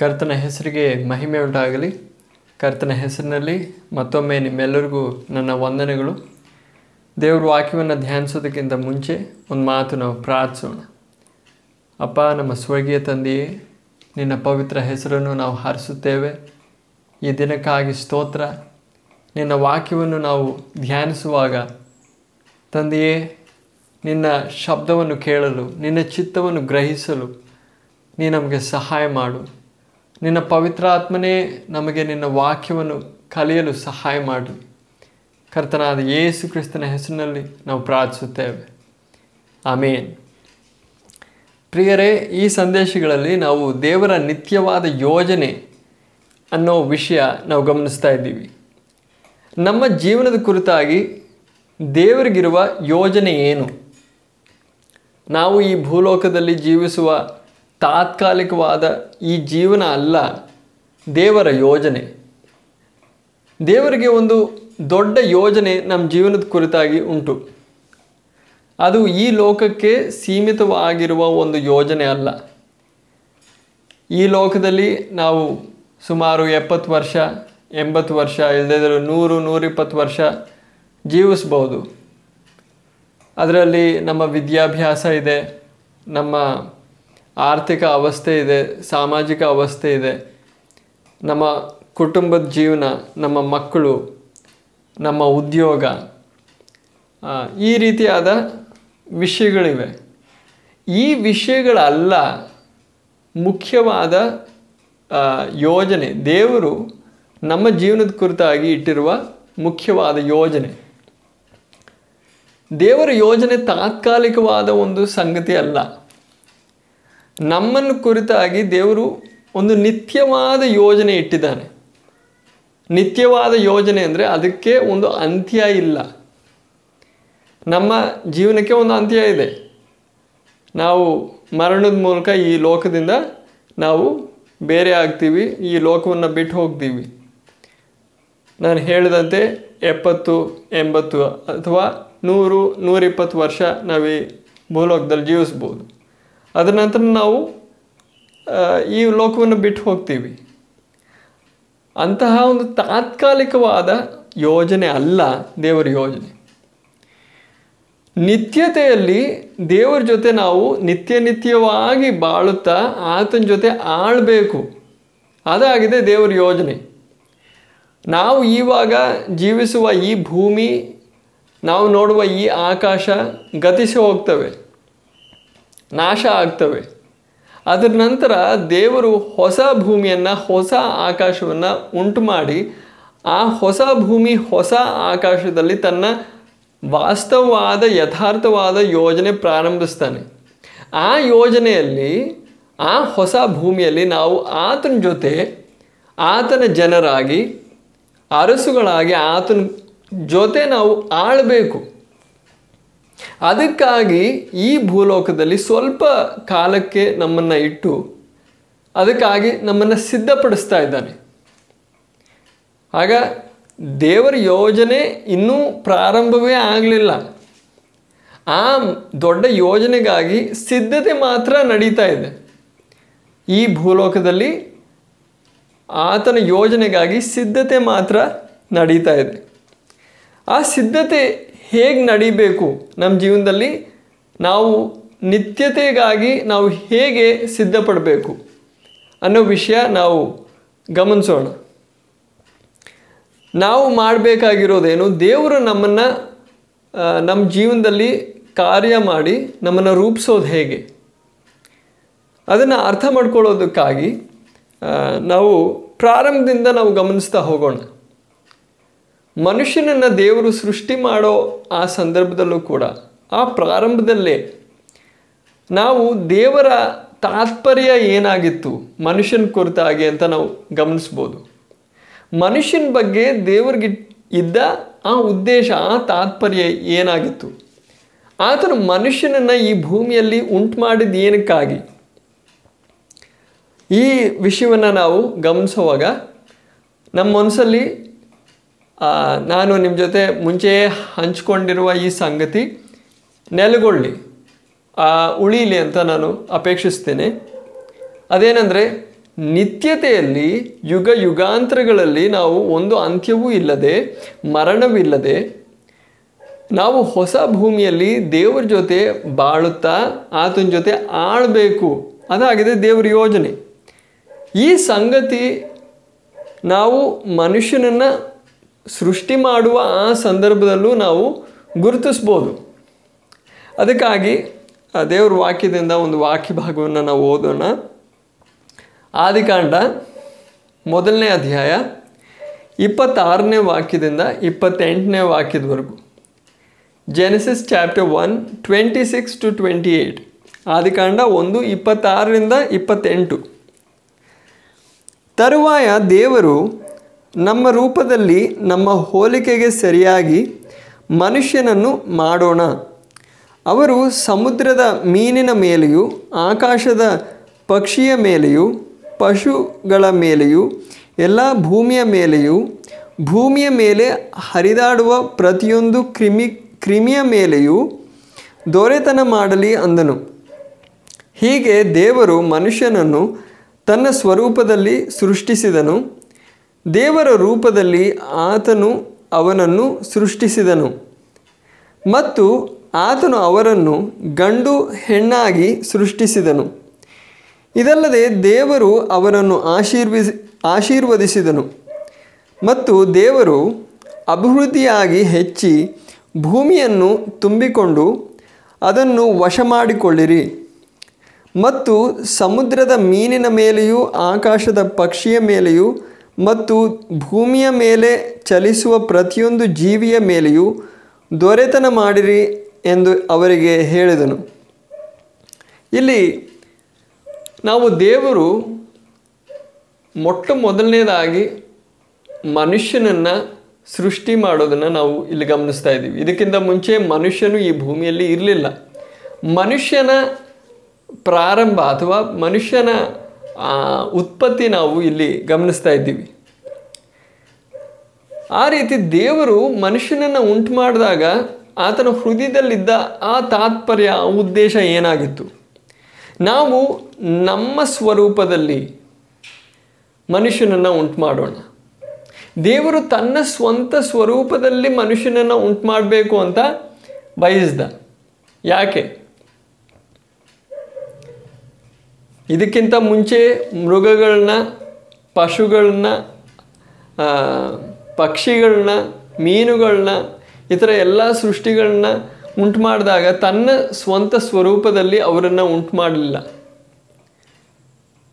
ಕರ್ತನ ಹೆಸರಿಗೆ ಮಹಿಮೆ ಉಂಟಾಗಲಿ. ಕರ್ತನ ಹೆಸರಿನಲ್ಲಿ ಮತ್ತೊಮ್ಮೆ ನಿಮ್ಮೆಲ್ಲರಿಗೂ ನನ್ನ ವಂದನೆಗಳು. ದೇವ್ರ ವಾಕ್ಯವನ್ನು ಧ್ಯಾನಿಸೋದಕ್ಕಿಂತ ಮುಂಚೆ ಒಂದು ಮಾತು ನಾವು ಪ್ರಾರ್ಥಿಸೋಣ. ಅಪ್ಪ, ನಮ್ಮ ಸ್ವರ್ಗೀಯ ತಂದೆಯೇ, ನಿನ್ನ ಪವಿತ್ರ ಹೆಸರನ್ನು ನಾವು ಹಾರಿಸುತ್ತೇವೆ. ಈ ದಿನಕ್ಕಾಗಿ ಸ್ತೋತ್ರ. ನಿನ್ನ ವಾಕ್ಯವನ್ನು ನಾವು ಧ್ಯಾನಿಸುವಾಗ, ತಂದೆಯೇ, ನಿನ್ನ ಶಬ್ದವನ್ನು ಕೇಳಲು, ನಿನ್ನ ಚಿತ್ತವನ್ನು ಗ್ರಹಿಸಲು ನೀ ನಮಗೆ ಸಹಾಯ ಮಾಡು. ನಿನ್ನ ಪವಿತ್ರಾತ್ಮನೇ ನಮಗೆ ನಿನ್ನ ವಾಕ್ಯವನ್ನು ಕಲಿಯಲು ಸಹಾಯ ಮಾಡು. ಕರ್ತನಾದ ಯೇಸು ಕ್ರಿಸ್ತನ ಹೆಸರಿನಲ್ಲಿ ನಾವು ಪ್ರಾರ್ಥಿಸುತ್ತೇವೆ. ಆಮೇನ್. ಪ್ರಿಯರೇ, ಈ ಸಂದೇಶಗಳಲ್ಲಿ ನಾವು ದೇವರ ನಿತ್ಯವಾದ ಯೋಜನೆ ಅನ್ನೋ ವಿಷಯ ನಾವು ಗಮನಿಸ್ತಾ ಇದ್ದೀವಿ. ನಮ್ಮ ಜೀವನದ ಕುರಿತಾಗಿ ದೇವರಿಗಿರುವ ಯೋಜನೆ ಏನು? ನಾವು ಈ ಭೂಲೋಕದಲ್ಲಿ ಜೀವಿಸುವ ತಾತ್ಕಾಲಿಕವಾದ ಈ ಜೀವನ ಅಲ್ಲ, ದೇವರ ಯೋಜನೆ. ದೇವರಿಗೆ ಒಂದು ದೊಡ್ಡ ಯೋಜನೆ ನಮ್ಮ ಜೀವನದ ಕುರಿತಾಗಿ ಉಂಟು. ಅದು ಈ ಲೋಕಕ್ಕೆ ಸೀಮಿತವಾಗಿರುವ ಒಂದು ಯೋಜನೆ ಅಲ್ಲ. ಈ ಲೋಕದಲ್ಲಿ ನಾವು ಸುಮಾರು ಎಪ್ಪತ್ತು ವರ್ಷ, ಎಂಬತ್ತು ವರ್ಷ ಇಲ್ಲದಿದ್ದರೆ ನೂರು, ನೂರಿಪ್ಪತ್ತು ವರ್ಷ ಜೀವಿಸ್ಬೋದು. ಅದರಲ್ಲಿ ನಮ್ಮ ವಿದ್ಯಾಭ್ಯಾಸ ಇದೆ, ನಮ್ಮ ಆರ್ಥಿಕ ಅವಸ್ಥೆ ಇದೆ, ಸಾಮಾಜಿಕ ಅವಸ್ಥೆ ಇದೆ. ನಮ್ಮ ಕುಟುಂಬದ ಜೀವನ, ನಮ್ಮ ಮಕ್ಕಳು, ನಮ್ಮ ಉದ್ಯೋಗ ಈ ರೀತಿಯಾದ ವಿಷಯಗಳಿವೆ. ಈ ವಿಷಯಗಳಲ್ಲ ಮುಖ್ಯವಾದ ಯೋಜನೆ. ದೇವರು ನಮ್ಮ ಜೀವನದ ಕುರಿತಾಗಿ ಇಟ್ಟಿರುವ ಮುಖ್ಯವಾದ ಯೋಜನೆ. ದೇವರ ಯೋಜನೆ ತಾತ್ಕಾಲಿಕವಾದ ಒಂದು ಸಂಗತಿ ಅಲ್ಲ ನಮ್ಮನ್ನು ಕುರಿತಾಗಿ ದೇವರು ಒಂದು ನಿತ್ಯವಾದ ಯೋಜನೆ ಇಟ್ಟಿದ್ದಾನೆ. ನಿತ್ಯವಾದ ಯೋಜನೆ ಅಂದರೆ ಅದಕ್ಕೆ ಒಂದು ಅಂತ್ಯ ಇಲ್ಲ. ನಮ್ಮ ಜೀವನಕ್ಕೆ ಒಂದು ಅಂತ್ಯ ಇದೆ. ನಾವು ಮರಣದ ಮೂಲಕ ಈ ಲೋಕದಿಂದ ನಾವು ಬೇರೆ ಆಗ್ತೀವಿ, ಈ ಲೋಕವನ್ನು ಬಿಟ್ಟು ಹೋಗ್ತೀವಿ. ನಾನು ಹೇಳಿದಂತೆ ಎಪ್ಪತ್ತು, ಎಂಬತ್ತು ಅಥವಾ ನೂರು, ನೂರಿಪ್ಪತ್ತು ವರ್ಷ ನಾವು ಈ ಭೂಲೋಕದಲ್ಲಿ ಜೀವಿಸ್ಬೋದು ಅದರ ನಂತರ ನಾವು ಈ ಲೋಕವನ್ನು ಬಿಟ್ಟು ಹೋಗ್ತೀವಿ. ಅಂತಹ ಒಂದು ತಾತ್ಕಾಲಿಕವಾದ ಯೋಜನೆ ಅಲ್ಲ ದೇವರ ಯೋಜನೆ. ನಿತ್ಯತೆಯಲ್ಲಿ ದೇವರ ಜೊತೆ ನಾವು ನಿತ್ಯ ನಿತ್ಯವಾಗಿ ಬಾಳುತ್ತಾ ಆತನ ಜೊತೆ ಆಳಬೇಕು. ಅದಾಗಿದೆ ದೇವರ ಯೋಜನೆ. ನಾವು ಇವಾಗ ಜೀವಿಸುವ ಈ ಭೂಮಿ, ನಾವು ನೋಡುವ ಈ ಆಕಾಶ ಗತಿಸಿ ಹೋಗ್ತವೆ. ನಾಶ ಆಗ್ತವೆ. ಅದರ ನಂತರ ದೇವರು ಹೊಸ ಭೂಮಿಯನ್ನು, ಹೊಸ ಆಕಾಶವನ್ನು ಉಂಟು ಮಾಡಿ ಆ ಹೊಸ ಭೂಮಿ ಹೊಸ ಆಕಾಶದಲ್ಲಿ ತನ್ನ ವಾಸ್ತವವಾದ, ಯಥಾರ್ಥವಾದ ಯೋಜನೆ ಪ್ರಾರಂಭಿಸ್ತಾನೆ. ಆ ಯೋಜನೆಯಲ್ಲಿ, ಆ ಹೊಸ ಭೂಮಿಯಲ್ಲಿ ನಾವು ಆತನ ಜೊತೆ, ಆತನ ಜನರಾಗಿ, ಅರಸುಗಳಾಗಿ ಆತನ ಜೊತೆ ನಾವು ಆಳಬೇಕು. ಅದಕ್ಕಾಗಿ ಈ ಭೂಲೋಕದಲ್ಲಿ ಸ್ವಲ್ಪ ಕಾಲಕ್ಕೆ ನಮ್ಮನ್ನು ಇಟ್ಟು ಅದಕ್ಕಾಗಿ ನಮ್ಮನ್ನು ಸಿದ್ಧಪಡಿಸ್ತಾ ಇದ್ದಾನೆ. ಆಗ ದೇವರ ಯೋಜನೆ ಇನ್ನೂ ಪ್ರಾರಂಭವೇ ಆಗಲಿಲ್ಲ. ಆ ದೊಡ್ಡ ಯೋಜನೆಗಾಗಿ ಸಿದ್ಧತೆ ಮಾತ್ರ ನಡೀತಾ ಇದೆ. ಈ ಭೂಲೋಕದಲ್ಲಿ ಆತನ ಯೋಜನೆಗಾಗಿ ಸಿದ್ಧತೆ ಮಾತ್ರ ನಡೀತಾ ಇದೆ. ಆ ಸಿದ್ಧತೆ ಹೇಗೆ ನಡಿಬೇಕು ನಮ್ಮ ಜೀವನದಲ್ಲಿ? ನಾವು ನಿತ್ಯತೆಗಾಗಿ ನಾವು ಹೇಗೆ ಸಿದ್ಧಪಡಬೇಕು ಅನ್ನೋ ವಿಷಯ ನಾವು ಗಮನಿಸೋಣ. ನಾವು ಮಾಡಬೇಕಾಗಿರೋದೇನು? ದೇವರು ನಮ್ಮನ್ನು ನಮ್ಮ ಜೀವನದಲ್ಲಿ ಕಾರ್ಯ ಮಾಡಿ ನಮ್ಮನ್ನು ರೂಪಿಸೋದು ಹೇಗೆ? ಅದನ್ನು ಅರ್ಥ ಮಾಡ್ಕೊಳ್ಳೋದಕ್ಕಾಗಿ ನಾವು ಪ್ರಾರಂಭದಿಂದ ನಾವು ಗಮನಿಸ್ತಾ ಹೋಗೋಣ. ಮನುಷ್ಯನನ್ನು ದೇವರು ಸೃಷ್ಟಿ ಮಾಡೋ ಆ ಸಂದರ್ಭದಲ್ಲೂ ಕೂಡ, ಆ ಪ್ರಾರಂಭದಲ್ಲೇ ನಾವು ದೇವರ ತಾತ್ಪರ್ಯ ಏನಾಗಿತ್ತು, ಮನುಷ್ಯನ ಕುರಿತಾಗಿ ಅಂತ ನಾವು ಗಮನಿಸ್ಬೋದು. ಮನುಷ್ಯನ ಬಗ್ಗೆ ದೇವರಿಗೆ ಇದ್ದ ಆ ಉದ್ದೇಶ, ಆ ತಾತ್ಪರ್ಯ ಏನಾಗಿತ್ತು? ಆತನು ಮನುಷ್ಯನನ್ನು ಈ ಭೂಮಿಯಲ್ಲಿ ಉಂಟು ಮಾಡಿದ ಏನಕ್ಕಾಗಿ? ಈ ವಿಷಯವನ್ನು ನಾವು ಗಮನಿಸುವಾಗ ನಮ್ಮ ಮನಸ್ಸಲ್ಲಿ ನಾನು ನಿಮ್ಮ ಜೊತೆ ಮುಂಚೆಯೇ ಹಂಚಿಕೊಂಡಿರುವ ಈ ಸಂಗತಿ ನೆಲೆಗೊಳ್ಳಿ. ಉಳೀಲಿ ಅಂತ ನಾನು ಅಪೇಕ್ಷಿಸ್ತೇನೆ. ಅದೇನೆಂದರೆ, ನಿತ್ಯತೆಯಲ್ಲಿ ಯುಗ ಯುಗಾಂತರಗಳಲ್ಲಿ ನಾವು ಒಂದು ಅಂತ್ಯವೂ ಇಲ್ಲದೆ, ಮರಣವಿಲ್ಲದೆ, ನಾವು ಹೊಸ ಭೂಮಿಯಲ್ಲಿ ದೇವರ ಜೊತೆ ಬಾಳುತ್ತಾ, ಆತನ ಜೊತೆ ಆಳಬೇಕು. ಅದಾಗಿದೆ ದೇವರ ಯೋಜನೆ. ಈ ಸಂಗತಿ ನಾವು ಮನುಷ್ಯನನ್ನು ಸೃಷ್ಟಿ ಮಾಡುವ ಆ ಸಂದರ್ಭದಲ್ಲೂ ನಾವು ಗುರುತಿಸ್ಬೋದು. ಅದಕ್ಕಾಗಿ ದೇವ್ರ ವಾಕ್ಯದಿಂದ ಒಂದು ವಾಕ್ಯ ಭಾಗವನ್ನು ನಾವು ಓದೋಣ. ಆದಿಕಾಂಡ ಮೊದಲನೇ ಅಧ್ಯಾಯ ಇಪ್ಪತ್ತಾರನೇ ವಾಕ್ಯದಿಂದ ಇಪ್ಪತ್ತೆಂಟನೇ ವಾಕ್ಯದವರೆಗೂ. Genesis chapter one twenty six to twenty eight ಆದಿಕಾಂಡ ಒಂದು, ಇಪ್ಪತ್ತಾರರಿಂದ ಇಪ್ಪತ್ತೆಂಟು. ತರುವಾಯ ದೇವರು ನಮ್ಮ ರೂಪದಲ್ಲಿ ನಮ್ಮ ಹೋಲಿಕೆಗೆ ಸರಿಯಾಗಿ ಮನುಷ್ಯನನ್ನು ಮಾಡೋಣ. ಅವರು ಸಮುದ್ರದ ಮೀನಿನ ಮೇಲೆಯೂ, ಆಕಾಶದ ಪಕ್ಷಿಯ ಮೇಲೆಯೂ, ಪಶುಗಳ ಮೇಲೆಯೂ, ಎಲ್ಲ ಭೂಮಿಯ ಮೇಲೆಯೂ, ಭೂಮಿಯ ಮೇಲೆ ಹರಿದಾಡುವ ಪ್ರತಿಯೊಂದು ಕ್ರಿಮಿ, ಕ್ರಿಮಿಯ ಮೇಲೆಯೂ ದೊರೆತನ ಮಾಡಲಿ ಅಂದನು. ಹೀಗೆ ದೇವರು ಮನುಷ್ಯನನ್ನು ತನ್ನ ಸ್ವರೂಪದಲ್ಲಿ ಸೃಷ್ಟಿಸಿದನು. ದೇವರ ರೂಪದಲ್ಲಿ ಆತನು ಅವನನ್ನು ಸೃಷ್ಟಿಸಿದನು. ಮತ್ತು ಆತನು ಅವರನ್ನು ಗಂಡು ಹೆಣ್ಣಾಗಿ ಸೃಷ್ಟಿಸಿದನು. ಇದಲ್ಲದೆ ದೇವರು ಅವರನ್ನು ಆಶೀರ್ವಿಸಿ, ಆಶೀರ್ವದಿಸಿದನು. ಮತ್ತು ದೇವರು ಅಭಿವೃದ್ಧಿಯಾಗಿ ಹೆಚ್ಚಿ ಭೂಮಿಯನ್ನು ತುಂಬಿಕೊಂಡು ಅದನ್ನು ವಶ ಮಾಡಿಕೊಳ್ಳಿರಿ ಮತ್ತು ಸಮುದ್ರದ ಮೀನಿನ ಮೇಲೆಯೂ ಆಕಾಶದ ಪಕ್ಷಿಯ ಮೇಲೆಯೂ ಮತ್ತು ಭೂಮಿಯ ಮೇಲೆ ಚಲಿಸುವ ಪ್ರತಿಯೊಂದು ಜೀವಿಯ ಮೇಲೆಯೂ ದೊರೆತನ ಮಾಡಿರಿ ಎಂದು ಅವರಿಗೆ ಹೇಳಿದನು. ಇಲ್ಲಿ ನಾವು ದೇವರು ಮೊಟ್ಟ ಮೊದಲನೇದಾಗಿ ಮನುಷ್ಯನನ್ನು ಸೃಷ್ಟಿ ಮಾಡೋದನ್ನು ನಾವು ಇಲ್ಲಿ ಗಮನಿಸ್ತಾ ಇದ್ದೀವಿ. ಇದಕ್ಕಿಂತ ಮುಂಚೆ ಮನುಷ್ಯನು ಈ ಭೂಮಿಯಲ್ಲಿ ಇರಲಿಲ್ಲ. ಮನುಷ್ಯನ ಪ್ರಾರಂಭ ಅಥವಾ ಮನುಷ್ಯನ ಉತ್ಪತ್ತಿ ನಾವು ಇಲ್ಲಿ ಗಮನಿಸ್ತಾ ಇದ್ದೀವಿ. ಆ ರೀತಿ ದೇವರು ಮನುಷ್ಯನನ್ನು ಉಂಟು ಮಾಡಿದಾಗ ಆತನ ಹೃದಯದಲ್ಲಿದ್ದ ಆ ತಾತ್ಪರ್ಯ, ಆ ಉದ್ದೇಶ ಏನಾಗಿತ್ತು? ನಾವು ನಮ್ಮ ಸ್ವರೂಪದಲ್ಲಿ ಮನುಷ್ಯನನ್ನು ಉಂಟು ಮಾಡೋಣ. ದೇವರು ತನ್ನ ಸ್ವಂತ ಸ್ವರೂಪದಲ್ಲಿ ಮನುಷ್ಯನನ್ನು ಉಂಟು ಮಾಡಬೇಕು ಅಂತ ಬಯಸ್ದ. ಯಾಕೆ? ಇದಕ್ಕಿಂತ ಮುಂಚೆ ಮೃಗಗಳನ್ನ, ಪಶುಗಳನ್ನ ಪಕ್ಷಿಗಳನ್ನ, ಮೀನುಗಳನ್ನ ಈ ಥರ ಎಲ್ಲ ಸೃಷ್ಟಿಗಳನ್ನ ಉಂಟು ಮಾಡಿದಾಗ ತನ್ನ ಸ್ವಂತ ಸ್ವರೂಪದಲ್ಲಿ ಅವರನ್ನು ಉಂಟು ಮಾಡಲಿಲ್ಲ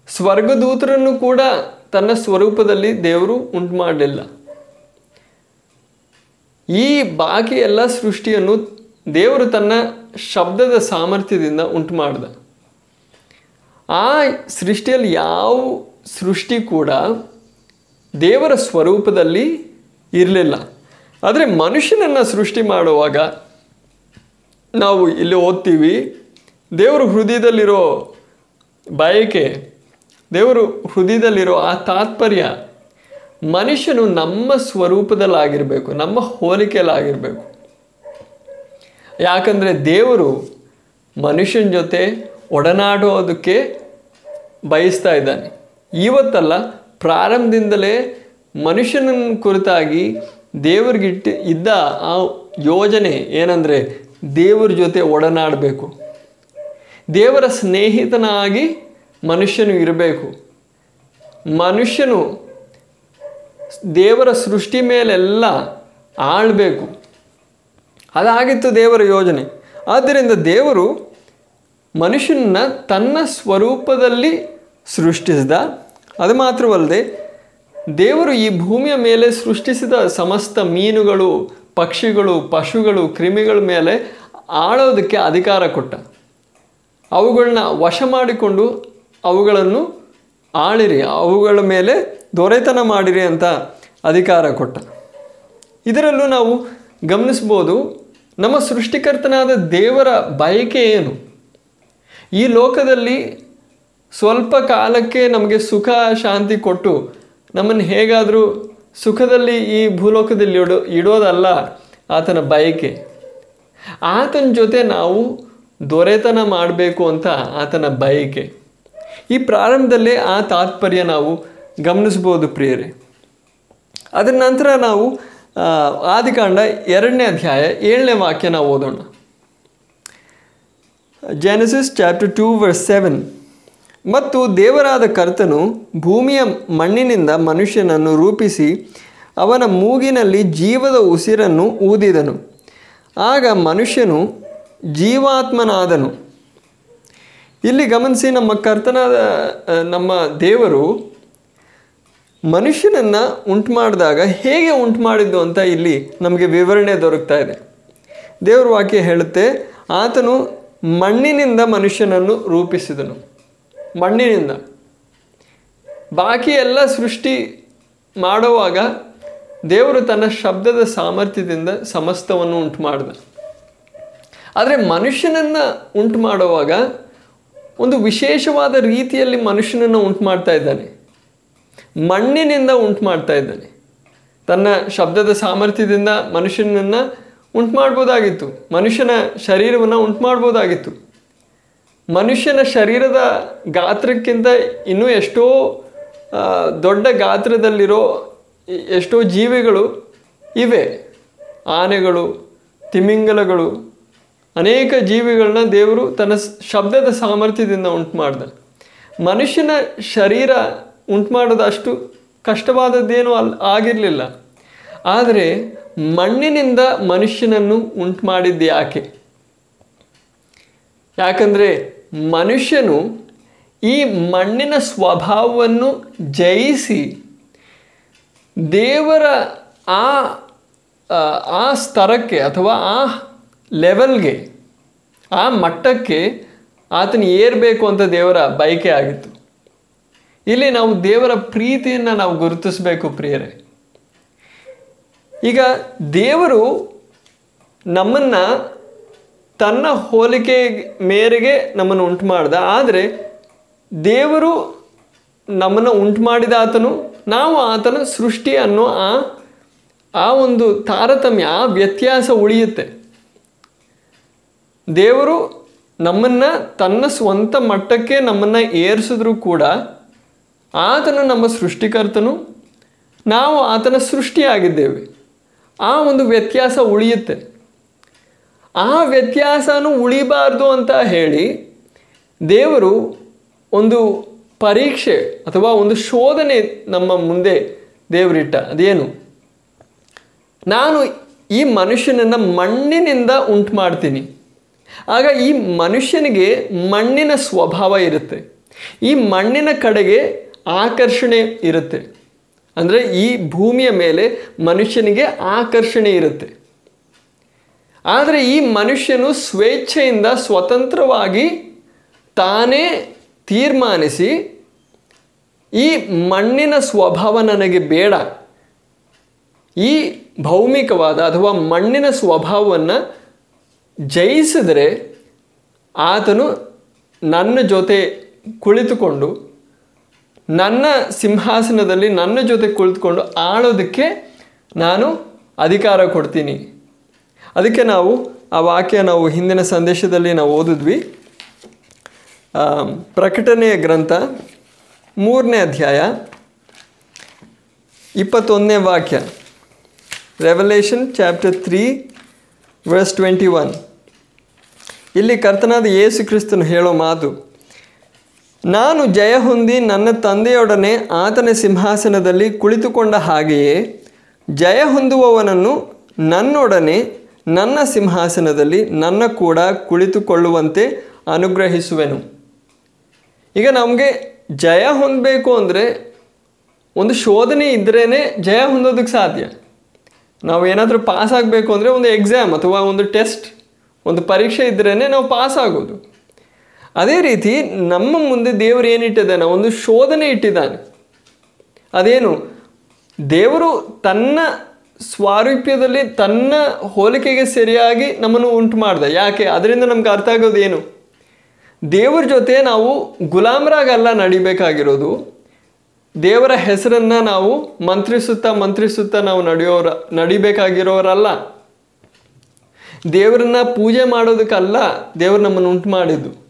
ಸ್ವರ್ಗದೂತರನ್ನು ಕೂಡ ತನ್ನ ಸ್ವರೂಪದಲ್ಲಿ ದೇವರು ಉಂಟು ಮಾಡಲಿಲ್ಲ ಈ ಬಾಕಿ ಎಲ್ಲ ಸೃಷ್ಟಿಯನ್ನು ದೇವರು ತನ್ನ ಶಬ್ದದ ಸಾಮರ್ಥ್ಯದಿಂದ ಉಂಟು ಮಾಡಿದ ಆ ಸೃಷ್ಟಿಯಲ್ಲಿ ಯಾವ ಸೃಷ್ಟಿ ಕೂಡ ದೇವರ ಸ್ವರೂಪದಲ್ಲಿ ಇರಲಿಲ್ಲ. ಆದರೆ ಮನುಷ್ಯನನ್ನು ಸೃಷ್ಟಿ ಮಾಡುವಾಗ ನಾವು ಇಲ್ಲಿ ಓದ್ತೀವಿ, ದೇವರು ಹೃದಯದಲ್ಲಿರೋ ಬಯಕೆ, ದೇವರು ಹೃದಯದಲ್ಲಿರೋ ಆ ತಾತ್ಪರ್ಯ ಮನುಷ್ಯನು ನಮ್ಮ ಸ್ವರೂಪದಲ್ಲಾಗಿರಬೇಕು, ನಮ್ಮ ಹೋಲಿಕೆಯಲ್ಲಾಗಿರಬೇಕು. ಯಾಕಂದರೆ ದೇವರು ಮನುಷ್ಯನ ಜೊತೆ ಒಡನಾಡೋದಕ್ಕೆ ಬಯಸ್ತಾ ಇದ್ದಾನೆ. ಇವತ್ತಲ್ಲ ಪ್ರಾರಂಭದಿಂದಲೇ ಮನುಷ್ಯನ ಕುರಿತಾಗಿ ದೇವ್ರಿಗಿಟ್ಟು ಇದ್ದ ಆ ಯೋಜನೆ ಏನಂದರೆ ದೇವರ ಜೊತೆ ಒಡನಾಡಬೇಕು. ದೇವರ ಸ್ನೇಹಿತನಾಗಿ ಮನುಷ್ಯನು ಇರಬೇಕು. ಮನುಷ್ಯನು ದೇವರ ಸೃಷ್ಟಿ ಮೇಲೆಲ್ಲ ಆಳಬೇಕು. ಅದಾಗಿತ್ತು ದೇವರ ಯೋಜನೆ. ಆದ್ದರಿಂದ ದೇವರು ಮನುಷ್ಯನನ್ನ ತನ್ನ ಸ್ವರೂಪದಲ್ಲಿ ಸೃಷ್ಟಿಸಿದ. ಅದು ಮಾತ್ರವಲ್ಲದೆ, ದೇವರು ಈ ಭೂಮಿಯ ಮೇಲೆ ಸೃಷ್ಟಿಸಿದ ಸಮಸ್ತ ಮೀನುಗಳು, ಪಕ್ಷಿಗಳು, ಪಶುಗಳು, ಕ್ರಿಮಿಗಳ ಮೇಲೆ ಆಳೋದಕ್ಕೆ ಅಧಿಕಾರ ಕೊಟ್ಟ. ಅವುಗಳನ್ನ ವಶ ಮಾಡಿಕೊಂಡು ಅವುಗಳನ್ನು ಆಳಿರಿ, ಅವುಗಳ ಮೇಲೆ ದೊರೆತನ ಮಾಡಿರಿ ಅಂತ ಅಧಿಕಾರ ಕೊಟ್ಟ. ಇದರಲ್ಲೂ ನಾವು ಗಮನಿಸ್ಬೋದು ನಮ್ಮ ಸೃಷ್ಟಿಕರ್ತನಾದ ದೇವರ ಬಯಕೆ ಏನು? ಈ ಲೋಕದಲ್ಲಿ ಸ್ವಲ್ಪ ಕಾಲಕ್ಕೆ ನಮಗೆ ಸುಖ, ಶಾಂತಿ ಕೊಟ್ಟು ನಮ್ಮನ್ನು ಹೇಗಾದರೂ ಸುಖದಲ್ಲಿ ಈ ಭೂಲೋಕದಲ್ಲಿ ಇಡೋ, ಇಡೋದಲ್ಲ ಆತನ ಬಯಕೆ. ಆತನ ಜೊತೆ ನಾವು ದೊರೆತನ ಮಾಡಬೇಕು ಅಂತ ಆತನ ಬಯಕೆ. ಈ ಪ್ರಾರಂಭದಲ್ಲೇ ಆ ತಾತ್ಪರ್ಯ ನಾವು ಗಮನಿಸ್ಬೋದು ಪ್ರಿಯರೇ. ಅದರ ನಂತರ ನಾವು ಆದಿಕಾಂಡ ಎರಡನೇ ಅಧ್ಯಾಯ ಏಳನೇ ವಾಕ್ಯ ನಾವು ಓದೋಣ. Genesis chapter two verse seven ಮತ್ತು ದೇವರಾದ ಕರ್ತನು ಭೂಮಿಯ ಮಣ್ಣಿನಿಂದ ಮನುಷ್ಯನನ್ನು ರೂಪಿಸಿ ಅವನ ಮೂಗಿನಲ್ಲಿ ಜೀವದ ಉಸಿರನ್ನು ಊದಿದನು. ಆಗ ಮನುಷ್ಯನು ಜೀವಾತ್ಮನಾದನು. ಇಲ್ಲಿ ಗಮನಿಸಿ ನಮ್ಮ ಕರ್ತನಾದ ನಮ್ಮ ದೇವರು ಮನುಷ್ಯನನ್ನು ಉಂಟು ಮಾಡಿದಾಗ ಹೇಗೆ ಉಂಟು ಮಾಡಿದ್ದು ಅಂತ ಇಲ್ಲಿ ನಮಗೆ ವಿವರಣೆ ದೊರಕ್ತಾ ಇದೆ. ದೇವ್ರ ವಾಕ್ಯ ಹೇಳುತ್ತೆ, ಆತನು ಮಣ್ಣಿನಿಂದ ಮನುಷ್ಯನನ್ನು ರೂಪಿಸಿದನು. ಮಣ್ಣಿನಿಂದ. ಬಾಕಿ ಎಲ್ಲ ಸೃಷ್ಟಿ ಮಾಡುವಾಗ ದೇವರು ತನ್ನ ಶಬ್ದದ ಸಾಮರ್ಥ್ಯದಿಂದ ಸಮಸ್ತವನ್ನು ಉಂಟು ಮಾಡಿದ ಆದರೆ ಮನುಷ್ಯನನ್ನು ಉಂಟು ಮಾಡುವಾಗ ಒಂದು ವಿಶೇಷವಾದ ರೀತಿಯಲ್ಲಿ ಮನುಷ್ಯನನ್ನು ಉಂಟು ಮಾಡ್ತಾ ಇದ್ದಾನೆ. ಮಣ್ಣಿನಿಂದ ಉಂಟು ಮಾಡ್ತಾ ಇದ್ದಾನೆ. ತನ್ನ ಶಬ್ದದ ಸಾಮರ್ಥ್ಯದಿಂದ ಮನುಷ್ಯನನ್ನು ಉಂಟು ಮಾಡ್ಬೋದಾಗಿತ್ತು ಮನುಷ್ಯನ ಶರೀರವನ್ನು ಉಂಟು ಮಾಡ್ಬೋದಾಗಿತ್ತು ಮನುಷ್ಯನ ಶರೀರದ ಗಾತ್ರಕ್ಕಿಂತ ಇನ್ನೂ ಎಷ್ಟೋ ದೊಡ್ಡ ಗಾತ್ರದಲ್ಲಿರೋ ಎಷ್ಟೋ ಜೀವಿಗಳು ಇವೆ. ಆನೆಗಳು, ತಿಮಿಂಗಲಗಳು, ಅನೇಕ ಜೀವಿಗಳನ್ನ ದೇವರು ತನ್ನ ಶಬ್ದದ ಸಾಮರ್ಥ್ಯದಿಂದ ಉಂಟು ಮಾಡ್ದ ಮನುಷ್ಯನ ಶರೀರ ಉಂಟು ಮಾಡೋದಷ್ಟು ಕಷ್ಟವಾದದ್ದೇನೂ ಅಲ್ಲಿ ಆಗಿರಲಿಲ್ಲ. ಆದರೆ ಮಣ್ಣಿನಿಂದ ಮನುಷ್ಯನನ್ನು ಉಂಟು ಮಾಡಿದ್ದು ಯಾಕೆ? ಯಾಕಂದರೆ ಮನುಷ್ಯನು ಈ ಮಣ್ಣಿನ ಸ್ವಭಾವವನ್ನು ಜಯಿಸಿ ದೇವರ ಆ ಆ, ಸ್ತರಕ್ಕೆ ಅಥವಾ ಆ ಲೆವೆಲ್ಗೆ ಆ ಮಟ್ಟಕ್ಕೆ ಆತನ ಏರಬೇಕು ಅಂತ ದೇವರ ಬಯಕೆ ಆಗಿತ್ತು. ಇಲ್ಲಿ ನಾವು ದೇವರ ಪ್ರೀತಿಯನ್ನು ನಾವು ಗುರುತಿಸಬೇಕು ಪ್ರಿಯರೇ. ಈಗ ದೇವರು ನಮ್ಮನ್ನು ತನ್ನ ಹೋಲಿಕೆ ಮೇರೆಗೆ ನಮ್ಮನ್ನು ಉಂಟು ಮಾಡ್ದ ಆದರೆ ದೇವರು ನಮ್ಮನ್ನು ಉಂಟು ಮಾಡಿದ ಆತನು, ನಾವು ಆತನ ಸೃಷ್ಟಿ ಅನ್ನೋ ಆ ಆ ಒಂದು ತಾರತಮ್ಯ, ಆ ವ್ಯತ್ಯಾಸ ಉಳಿಯುತ್ತೆ. ದೇವರು ನಮ್ಮನ್ನು ತನ್ನ ಸ್ವಂತ ಮಟ್ಟಕ್ಕೆ ನಮ್ಮನ್ನು ಏರಿಸಿದ್ರೂ ಕೂಡ ಆತನು ನಮ್ಮ ಸೃಷ್ಟಿಕರ್ತನು, ನಾವು ಆತನ ಸೃಷ್ಟಿಯಾಗಿದ್ದೇವೆ. ಆ ಒಂದು ವ್ಯತ್ಯಾಸ ಉಳಿಯುತ್ತೆ. ಆ ವ್ಯತ್ಯಾಸನೂ ಉಳಿಬಾರ್ದು ಅಂತ ಹೇಳಿ ದೇವರು ಒಂದು ಪರೀಕ್ಷೆ ಅಥವಾ ಒಂದು ಶೋಧನೆ ನಮ್ಮ ಮುಂದೆ ದೇವರಿಟ್ಟ. ಅದೇನು? ನಾನು ಈ ಮನುಷ್ಯನನ್ನು ಮಣ್ಣಿನಿಂದ ಉಂಟು ಮಾಡ್ತೀನಿ. ಆಗ ಈ ಮನುಷ್ಯನಿಗೆ ಮಣ್ಣಿನ ಸ್ವಭಾವ ಇರುತ್ತೆ. ಈ ಮಣ್ಣಿನ ಕಡೆಗೆ ಆಕರ್ಷಣೆ ಇರುತ್ತೆ. ಅಂದರೆ ಈ ಭೂಮಿಯ ಮೇಲೆ ಮನುಷ್ಯನಿಗೆ ಆಕರ್ಷಣೆ ಇರುತ್ತೆ. ಆದರೆ ಈ ಮನುಷ್ಯನು ಸ್ವೇಚ್ಛೆಯಿಂದ ಸ್ವತಂತ್ರವಾಗಿ ತಾನೇ ತೀರ್ಮಾನಿಸಿ ಈ ಮಣ್ಣಿನ ಸ್ವಭಾವ ನನಗೆ ಬೇಡ. ಈ ಭೌಮಿಕವಾದ ಅಥವಾ ಮಣ್ಣಿನ ಸ್ವಭಾವವನ್ನು ಜಯಿಸಿದರೆ ಆತನು ನನ್ನ ಜೊತೆ ಕುಳಿತುಕೊಂಡು ನನ್ನ ಸಿಂಹಾಸನದಲ್ಲಿ ನನ್ನ ಜೊತೆ ಕುಳಿತುಕೊಂಡು ಆಳೋದಕ್ಕೆ ನಾನು ಅಧಿಕಾರ ಕೊಡ್ತೀನಿ. ಅದಕ್ಕೆ ನಾವು ಆ ವಾಕ್ಯ ನಾವು ಹಿಂದಿನ ಸಂದೇಶದಲ್ಲಿ ನಾವು ಓದಿದ್ವಿ. ಪ್ರಕಟಣೆಯ ಗ್ರಂಥ ಮೂರನೇ ಅಧ್ಯಾಯ ಇಪ್ಪತ್ತೊಂದನೇ ವಾಕ್ಯ. Revelation chapter three verse twenty one ಇಲ್ಲಿ ಕರ್ತನಾದ ಯೇಸು ಕ್ರಿಸ್ತನು ಹೇಳೋ ಮಾತು ನಾನು ಜಯ ಹೊಂದಿ ನನ್ನ ತಂದೆಯೊಡನೆ ಆತನ ಸಿಂಹಾಸನದಲ್ಲಿ ಕುಳಿತುಕೊಂಡ ಹಾಗೆಯೇ ಜಯ ಹೊಂದುವವನನ್ನು ನನ್ನೊಡನೆ ನನ್ನ ಸಿಂಹಾಸನದಲ್ಲಿ ನನ್ನ ಕೂಡ ಕುಳಿತುಕೊಳ್ಳುವಂತೆ ಅನುಗ್ರಹಿಸುವೆನು. ಈಗ ನಮಗೆ ಜಯ ಹೊಂದಬೇಕು ಅಂದರೆ ಒಂದು ಶೋಧನೆ ಇದ್ರೇ ಜಯ ಹೊಂದೋದಕ್ಕೆ ಸಾಧ್ಯ. ನಾವು ಏನಾದರೂ ಪಾಸ್ ಆಗಬೇಕು ಅಂದರೆ ಒಂದು ಎಕ್ಸಾಮ್ ಅಥವಾ ಒಂದು ಟೆಸ್ಟ್ ಒಂದು ಪರೀಕ್ಷೆ ಇದ್ರೇ ನಾವು ಪಾಸ್ ಆಗೋದು. ಅದೇ ರೀತಿ ನಮ್ಮ ಮುಂದೆ ದೇವರು ಏನಿಟ್ಟಿದ್ದಾನೆ ಒಂದು ಶೋಧನೆ ಇಟ್ಟಿದ್ದಾನೆ. ಅದೇನು? ದೇವರು ತನ್ನ ಸ್ವಾರೂಪ್ಯದಲ್ಲಿ ತನ್ನ ಹೋಲಿಕೆಗೆ ಸರಿಯಾಗಿ ನಮ್ಮನ್ನು ಉಂಟು ಮಾಡ್ದ. ಯಾಕೆ? ಅದರಿಂದ ನಮ್ಗೆ ಅರ್ಥ ಆಗೋದು ಏನು? ದೇವರ ಜೊತೆ ನಾವು ಗುಲಾಮರಾಗಲ್ಲ ನಡಿಬೇಕಾಗಿರೋದು. ದೇವರ ಹೆಸರನ್ನು ನಾವು ಮಂತ್ರಿಸುತ್ತಾ ಮಂತ್ರಿಸುತ್ತಾ ನಾವು ನಡೆಯೋರ, ನಡಿಬೇಕಾಗಿರೋರಲ್ಲ. ದೇವರನ್ನ ಪೂಜೆ ಮಾಡೋದಕ್ಕಲ್ಲ ದೇವರು ನಮ್ಮನ್ನು ಉಂಟು ಮಾಡಿದ್ದು.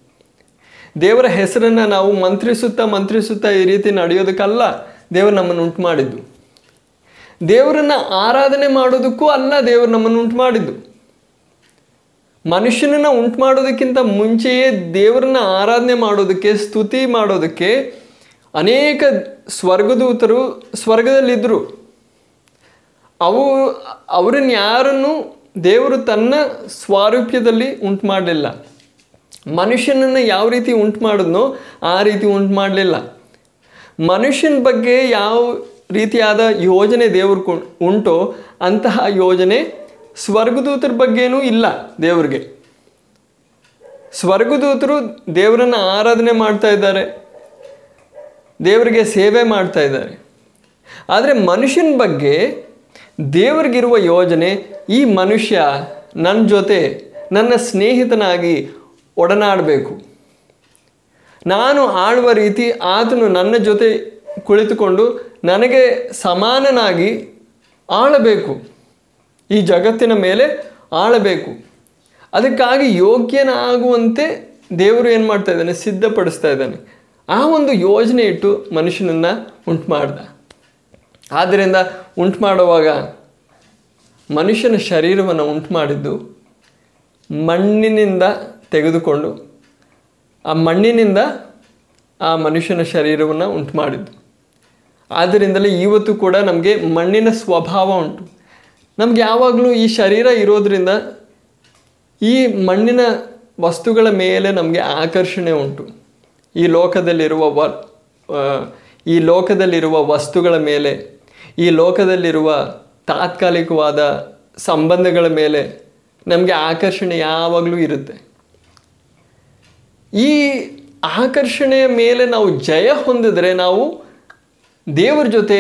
ದೇವರ ಹೆಸರನ್ನು ನಾವು ಮಂತ್ರಿಸುತ್ತಾ ಮಂತ್ರಿಸುತ್ತಾ ಈ ರೀತಿ ನಡೆಯೋದಕ್ಕಲ್ಲ ದೇವರು ನಮ್ಮನ್ನು ಉಂಟು ಮಾಡಿದ್ದು ದೇವರನ್ನು ಆರಾಧನೆ ಮಾಡೋದಕ್ಕೂ ಅಲ್ಲ ದೇವರು ನಮ್ಮನ್ನು ಉಂಟು ಮಾಡಿದ್ದು ಮನುಷ್ಯನನ್ನು ಉಂಟು ಮಾಡೋದಕ್ಕಿಂತ ಮುಂಚೆಯೇ ದೇವರನ್ನ ಆರಾಧನೆ ಮಾಡೋದಕ್ಕೆ, ಸ್ತುತಿ ಮಾಡೋದಕ್ಕೆ ಅನೇಕ ಸ್ವರ್ಗದೂತರು ಸ್ವರ್ಗದಲ್ಲಿದ್ದರು. ಅವು, ಅವರನ್ನು ಯಾರನ್ನು ದೇವರು ತನ್ನ ಸ್ವಾರೂಪ್ಯದಲ್ಲಿ ಉಂಟು ಮಾಡಲಿಲ್ಲ ಮನುಷ್ಯನನ್ನು ಯಾವ ರೀತಿ ಉಂಟು ಮಾಡಿದ್ನೋ ಆ ರೀತಿ ಉಂಟು ಮಾಡಲಿಲ್ಲ. ಮನುಷ್ಯನ ಬಗ್ಗೆ ಯಾವ ರೀತಿಯಾದ ಯೋಜನೆ ದೇವ್ರ ಉಂಟೋ ಅಂತಹ ಯೋಜನೆ ಸ್ವರ್ಗದೂತರ ಬಗ್ಗೆನೂ ಇಲ್ಲ ದೇವ್ರಿಗೆ. ಸ್ವರ್ಗದೂತರು ದೇವರನ್ನು ಆರಾಧನೆ ಮಾಡ್ತಾ ಇದ್ದಾರೆ. ದೇವರಿಗೆ ಸೇವೆ ಮಾಡ್ತಾ ಇದ್ದಾರೆ. ಆದರೆ ಮನುಷ್ಯನ ಬಗ್ಗೆ ದೇವರಿಗಿರುವ ಯೋಜನೆ ಈ ಮನುಷ್ಯ ನನ್ನ ಜೊತೆ, ನನ್ನ ಸ್ನೇಹಿತನಾಗಿ ಒಡನಾಡಬೇಕು. ನಾನು ಆಳುವ ರೀತಿ ಆತನು ನನ್ನ ಜೊತೆ ಕುಳಿತುಕೊಂಡು ನನಗೆ ಸಮಾನನಾಗಿ ಆಳಬೇಕು. ಈ ಜಗತ್ತಿನ ಮೇಲೆ ಆಳಬೇಕು. ಅದಕ್ಕಾಗಿ ಯೋಗ್ಯನಾಗುವಂತೆ ದೇವರು ಏನು ಮಾಡ್ತಾ ಇದ್ದಾನೆ? ಸಿದ್ಧಪಡಿಸ್ತಾ ಇದ್ದಾನೆ. ಆ ಒಂದು ಯೋಜನೆ ಇಟ್ಟು ಮನುಷ್ಯನನ್ನು ಉಂಟು ಮಾಡ್ದ ಆದ್ದರಿಂದ ಉಂಟು ಮಾಡುವಾಗ ಮನುಷ್ಯನ ಶರೀರವನ್ನು ಉಂಟು ಮಾಡಿದ್ದು ಮಣ್ಣಿನಿಂದ ತೆಗೆದುಕೊಂಡು ಆ ಮಣ್ಣಿನಿಂದ ಆ ಮನುಷ್ಯನ ಶರೀರವನ್ನು ಉಂಟು ಮಾಡಿದ್ದು. ಆದ್ದರಿಂದಲೇ ಇವತ್ತು ಕೂಡ ನಮಗೆ ಮಣ್ಣಿನ ಸ್ವಭಾವ ಉಂಟು. ನಮ್ಗೆ ಯಾವಾಗಲೂ ಈ ಶರೀರ ಇರೋದರಿಂದ ಈ ಮಣ್ಣಿನ ವಸ್ತುಗಳ ಮೇಲೆ ನಮಗೆ ಆಕರ್ಷಣೆ ಉಂಟು. ಈ ಲೋಕದಲ್ಲಿರುವ ವ ಈ ಲೋಕದಲ್ಲಿರುವ ವಸ್ತುಗಳ ಮೇಲೆ, ಈ ಲೋಕದಲ್ಲಿರುವ ತಾತ್ಕಾಲಿಕವಾದ ಸಂಬಂಧಗಳ ಮೇಲೆ ನಮಗೆ ಆಕರ್ಷಣೆ ಯಾವಾಗಲೂ ಇರುತ್ತೆ. ಈ ಆಕರ್ಷಣೆಯ ಮೇಲೆ ನಾವು ಜಯ ಹೊಂದಿದರೆ ನಾವು ದೇವರ ಜೊತೆ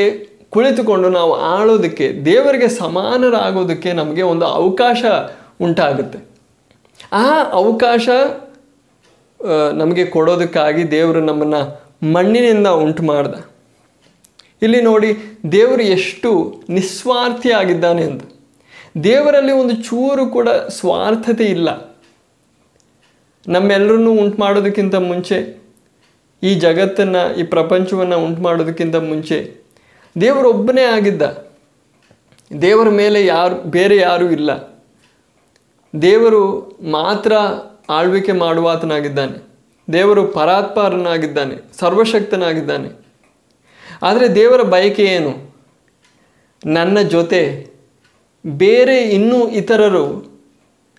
ಕುಳಿತುಕೊಂಡು ನಾವು ಆಳೋದಕ್ಕೆ, ದೇವರಿಗೆ ಸಮಾನರಾಗೋದಕ್ಕೆ ನಮಗೆ ಒಂದು ಅವಕಾಶ ಉಂಟಾಗುತ್ತೆ. ಆ ಅವಕಾಶ ನಮಗೆ ಕೊಡೋದಕ್ಕಾಗಿ ದೇವರು ನಮ್ಮನ್ನು ಮಣ್ಣಿನಿಂದ ಉಂಟು ಮಾಡ್ದ ಇಲ್ಲಿ ನೋಡಿ, ದೇವರು ಎಷ್ಟು ನಿಸ್ವಾರ್ಥಿಯಾಗಿದ್ದಾನೆ ಅಂತ. ದೇವರಲ್ಲಿ ಒಂದು ಚೂರು ಕೂಡ ಸ್ವಾರ್ಥತೆ ಇಲ್ಲ. ನಮ್ಮೆಲ್ಲರನ್ನೂ ಉಂಟು ಮಾಡೋದಕ್ಕಿಂತ ಮುಂಚೆ, ಈ ಜಗತ್ತನ್ನು, ಈ ಪ್ರಪಂಚವನ್ನು ಉಂಟು ಮಾಡೋದಕ್ಕಿಂತ ಮುಂಚೆ ದೇವರೊಬ್ಬನೇ ಆಗಿದ್ದ. ದೇವರ ಮೇಲೆ ಯಾರು, ಬೇರೆ ಯಾರೂ ಇಲ್ಲ. ದೇವರು ಮಾತ್ರ ಆಳ್ವಿಕೆ ಮಾಡುವಾತನಾಗಿದ್ದಾನೆ. ದೇವರು ಪರಾತ್ಪರನಾಗಿದ್ದಾನೆ, ಸರ್ವಶಕ್ತನಾಗಿದ್ದಾನೆ. ಆದರೆ ದೇವರ ಬಯಕೆ ಏನು? ನನ್ನ ಜೊತೆ ಬೇರೆ ಇನ್ನೂ ಇತರರು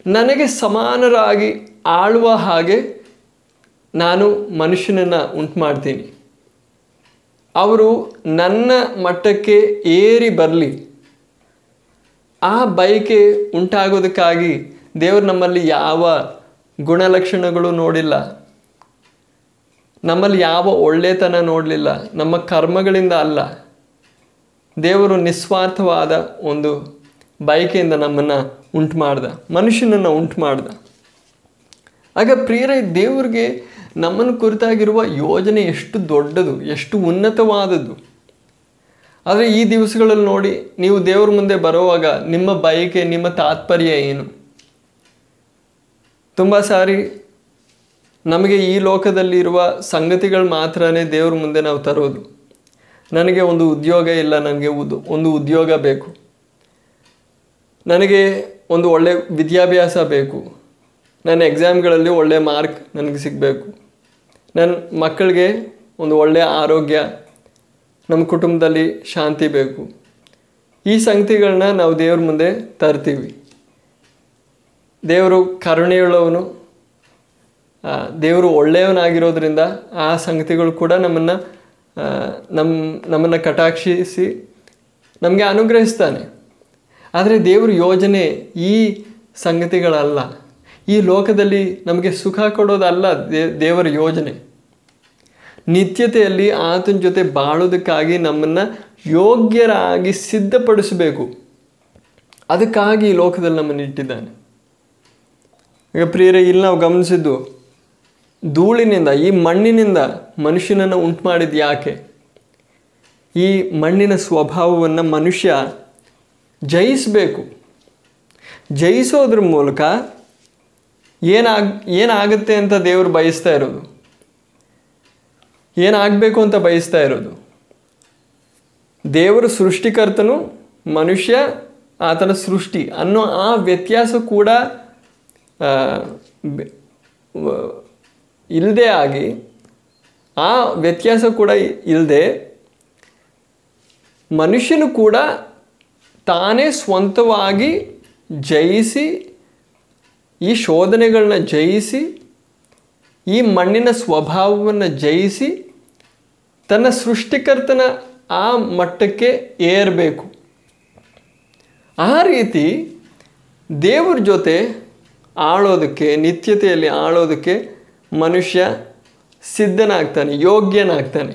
ನನಗೆ ಸಮಾನರಾಗಿ ಆಳುವ ಹಾಗೆ ನಾನು ಮನುಷ್ಯನನ್ನು ಉಂಟು ಮಾಡ್ತೀನಿ. ಅವರು ನನ್ನ ಮಟ್ಟಕ್ಕೆ ಏರಿ ಬರಲಿ. ಆ ಬಯಕೆ ಉಂಟಾಗೋದಕ್ಕಾಗಿ ದೇವರು ನಮ್ಮಲ್ಲಿ ಯಾವ ಗುಣಲಕ್ಷಣಗಳು ನೋಡಿಲ್ಲ. ನಮ್ಮಲ್ಲಿ ಯಾವ ಒಳ್ಳೆತನ ನೋಡಲಿಲ್ಲ. ನಮ್ಮ ಕರ್ಮಗಳಿಂದ ಅಲ್ಲ. ದೇವರು ನಿಸ್ವಾರ್ಥವಾದ ಒಂದು ಬಯಕೆಯಿಂದ ನಮ್ಮನ್ನು ಉಂಟು ಮಾಡ್ದ. ಮನುಷ್ಯನನ್ನು ಉಂಟು ಮಾಡ್ದ. ಆಗ ಪ್ರಿಯರ, ದೇವರಿಗೆ ನಮ್ಮನ್ನು ಕುರಿತಾಗಿರುವ ಯೋಜನೆ ಎಷ್ಟು ದೊಡ್ಡದು, ಎಷ್ಟು ಉನ್ನತವಾದದ್ದು. ಆದರೆ ಈ ದಿವಸಗಳಲ್ಲಿ ನೋಡಿ, ನೀವು ದೇವರ ಮುಂದೆ ಬರುವಾಗ ನಿಮ್ಮ ಬಯಕೆ, ನಿಮ್ಮ ತಾತ್ಪರ್ಯ ಏನು? ತುಂಬ ಸಾರಿ ನಮಗೆ ಈ ಲೋಕದಲ್ಲಿರುವ ಸಂಗತಿಗಳು ಮಾತ್ರನೇ ದೇವ್ರ ಮುಂದೆ ನಾವು ತರೋದು. ನನಗೆ ಒಂದು ಉದ್ಯೋಗ ಇಲ್ಲ, ನನಗೆ ಉದ್, ಒಂದು ಉದ್ಯೋಗ ಬೇಕು. ನನಗೆ ಒಂದು ಒಳ್ಳೆ ವಿದ್ಯಾಭ್ಯಾಸ ಬೇಕು. ನನ್ನ ಎಕ್ಸಾಮ್ಗಳಲ್ಲಿ ಒಳ್ಳೆಯ ಮಾರ್ಕ್ ನನಗೆ ಸಿಗಬೇಕು. ನನ್ನ ಮಕ್ಕಳಿಗೆ ಒಂದು ಒಳ್ಳೆಯ ಆರೋಗ್ಯ ನಮ್ಮ ಕುಟುಂಬದಲ್ಲಿ ಶಾಂತಿ ಬೇಕು. ಈ ಸಂಗತಿಗಳನ್ನ ನಾವು ದೇವ್ರ ಮುಂದೆ ತರ್ತೀವಿ. ದೇವರು ಕರುಣೆಯುಳ್ಳವನು. ದೇವರು ಒಳ್ಳೆಯವನಾಗಿರೋದ್ರಿಂದ ಆ ಸಂಗತಿಗಳು ಕೂಡ ನಮ್ಮನ್ನು ನಮ್ಮ ನಮ್ಮನ್ನು ಕಟಾಕ್ಷಿಸಿ ನಮಗೆ ಅನುಗ್ರಹಿಸ್ತಾನೆ. ಆದರೆ ದೇವ್ರ ಯೋಜನೆ ಈ ಸಂಗತಿಗಳಲ್ಲ. ಈ ಲೋಕದಲ್ಲಿ ನಮಗೆ ಸುಖ ಕೊಡೋದಲ್ಲ ದೇವರ ಯೋಜನೆ. ನಿತ್ಯತೆಯಲ್ಲಿ ಆತನ ಜೊತೆ ಬಾಳೋದಕ್ಕಾಗಿ ನಮ್ಮನ್ನು ಯೋಗ್ಯರಾಗಿ ಸಿದ್ಧಪಡಿಸಬೇಕು. ಅದಕ್ಕಾಗಿ ಈ ಲೋಕದಲ್ಲಿ ನಮ್ಮನ್ನು ಇಟ್ಟಿದ್ದಾನೆ. ಈಗ ಪ್ರಿಯರೇ, ಇಲ್ಲಿ ನಾವು ಗಮನಿಸಿದ್ದು, ಧೂಳಿನಿಂದ, ಈ ಮಣ್ಣಿನಿಂದ ಮನುಷ್ಯನನ್ನು ಉಂಟು ಮಾಡಿದ ಯಾಕೆ? ಈ ಮಣ್ಣಿನ ಸ್ವಭಾವವನ್ನು ಮನುಷ್ಯ ಜಯಿಸಬೇಕು. ಜಯಿಸೋದ್ರ ಮೂಲಕ ಏನಾಗ್, ಏನಾಗುತ್ತೆ ಅಂತ ದೇವರು ಬಯಸ್ತಾ ಇರೋದು. ಏನಾಗಬೇಕು ಅಂತ ಬಯಸ್ತಾ ಇರೋದು. ದೇವರು ಸೃಷ್ಟಿಕರ್ತನು, ಮನುಷ್ಯ ಆತನ ಸೃಷ್ಟಿ ಅನ್ನೋ ಆ ವ್ಯತ್ಯಾಸ ಕೂಡ ಇಲ್ಲದೆ ಆಗಿ, ಆ ವ್ಯತ್ಯಾಸ ಕೂಡ ಇಲ್ಲದೆ ಮನುಷ್ಯನು ಕೂಡ ತಾನೇ ಸ್ವಂತವಾಗಿ ಜಯಿಸಿ ಈ ಶೋಧನೆಗಳನ್ನ ಜಯಿಸಿ, ಈ ಮಣ್ಣಿನ ಸ್ವಭಾವವನ್ನು ಜಯಿಸಿ, ತನ್ನ ಸೃಷ್ಟಿಕರ್ತನ ಆ ಮಟ್ಟಕ್ಕೆ ಏರಬೇಕು. ಆ ರೀತಿ ದೇವ್ರ ಜೊತೆ ಆಳೋದಕ್ಕೆ, ನಿತ್ಯತೆಯಲ್ಲಿ ಆಳೋದಕ್ಕೆ ಮನುಷ್ಯ ಸಿದ್ಧನಾಗ್ತಾನೆ, ಯೋಗ್ಯನಾಗ್ತಾನೆ.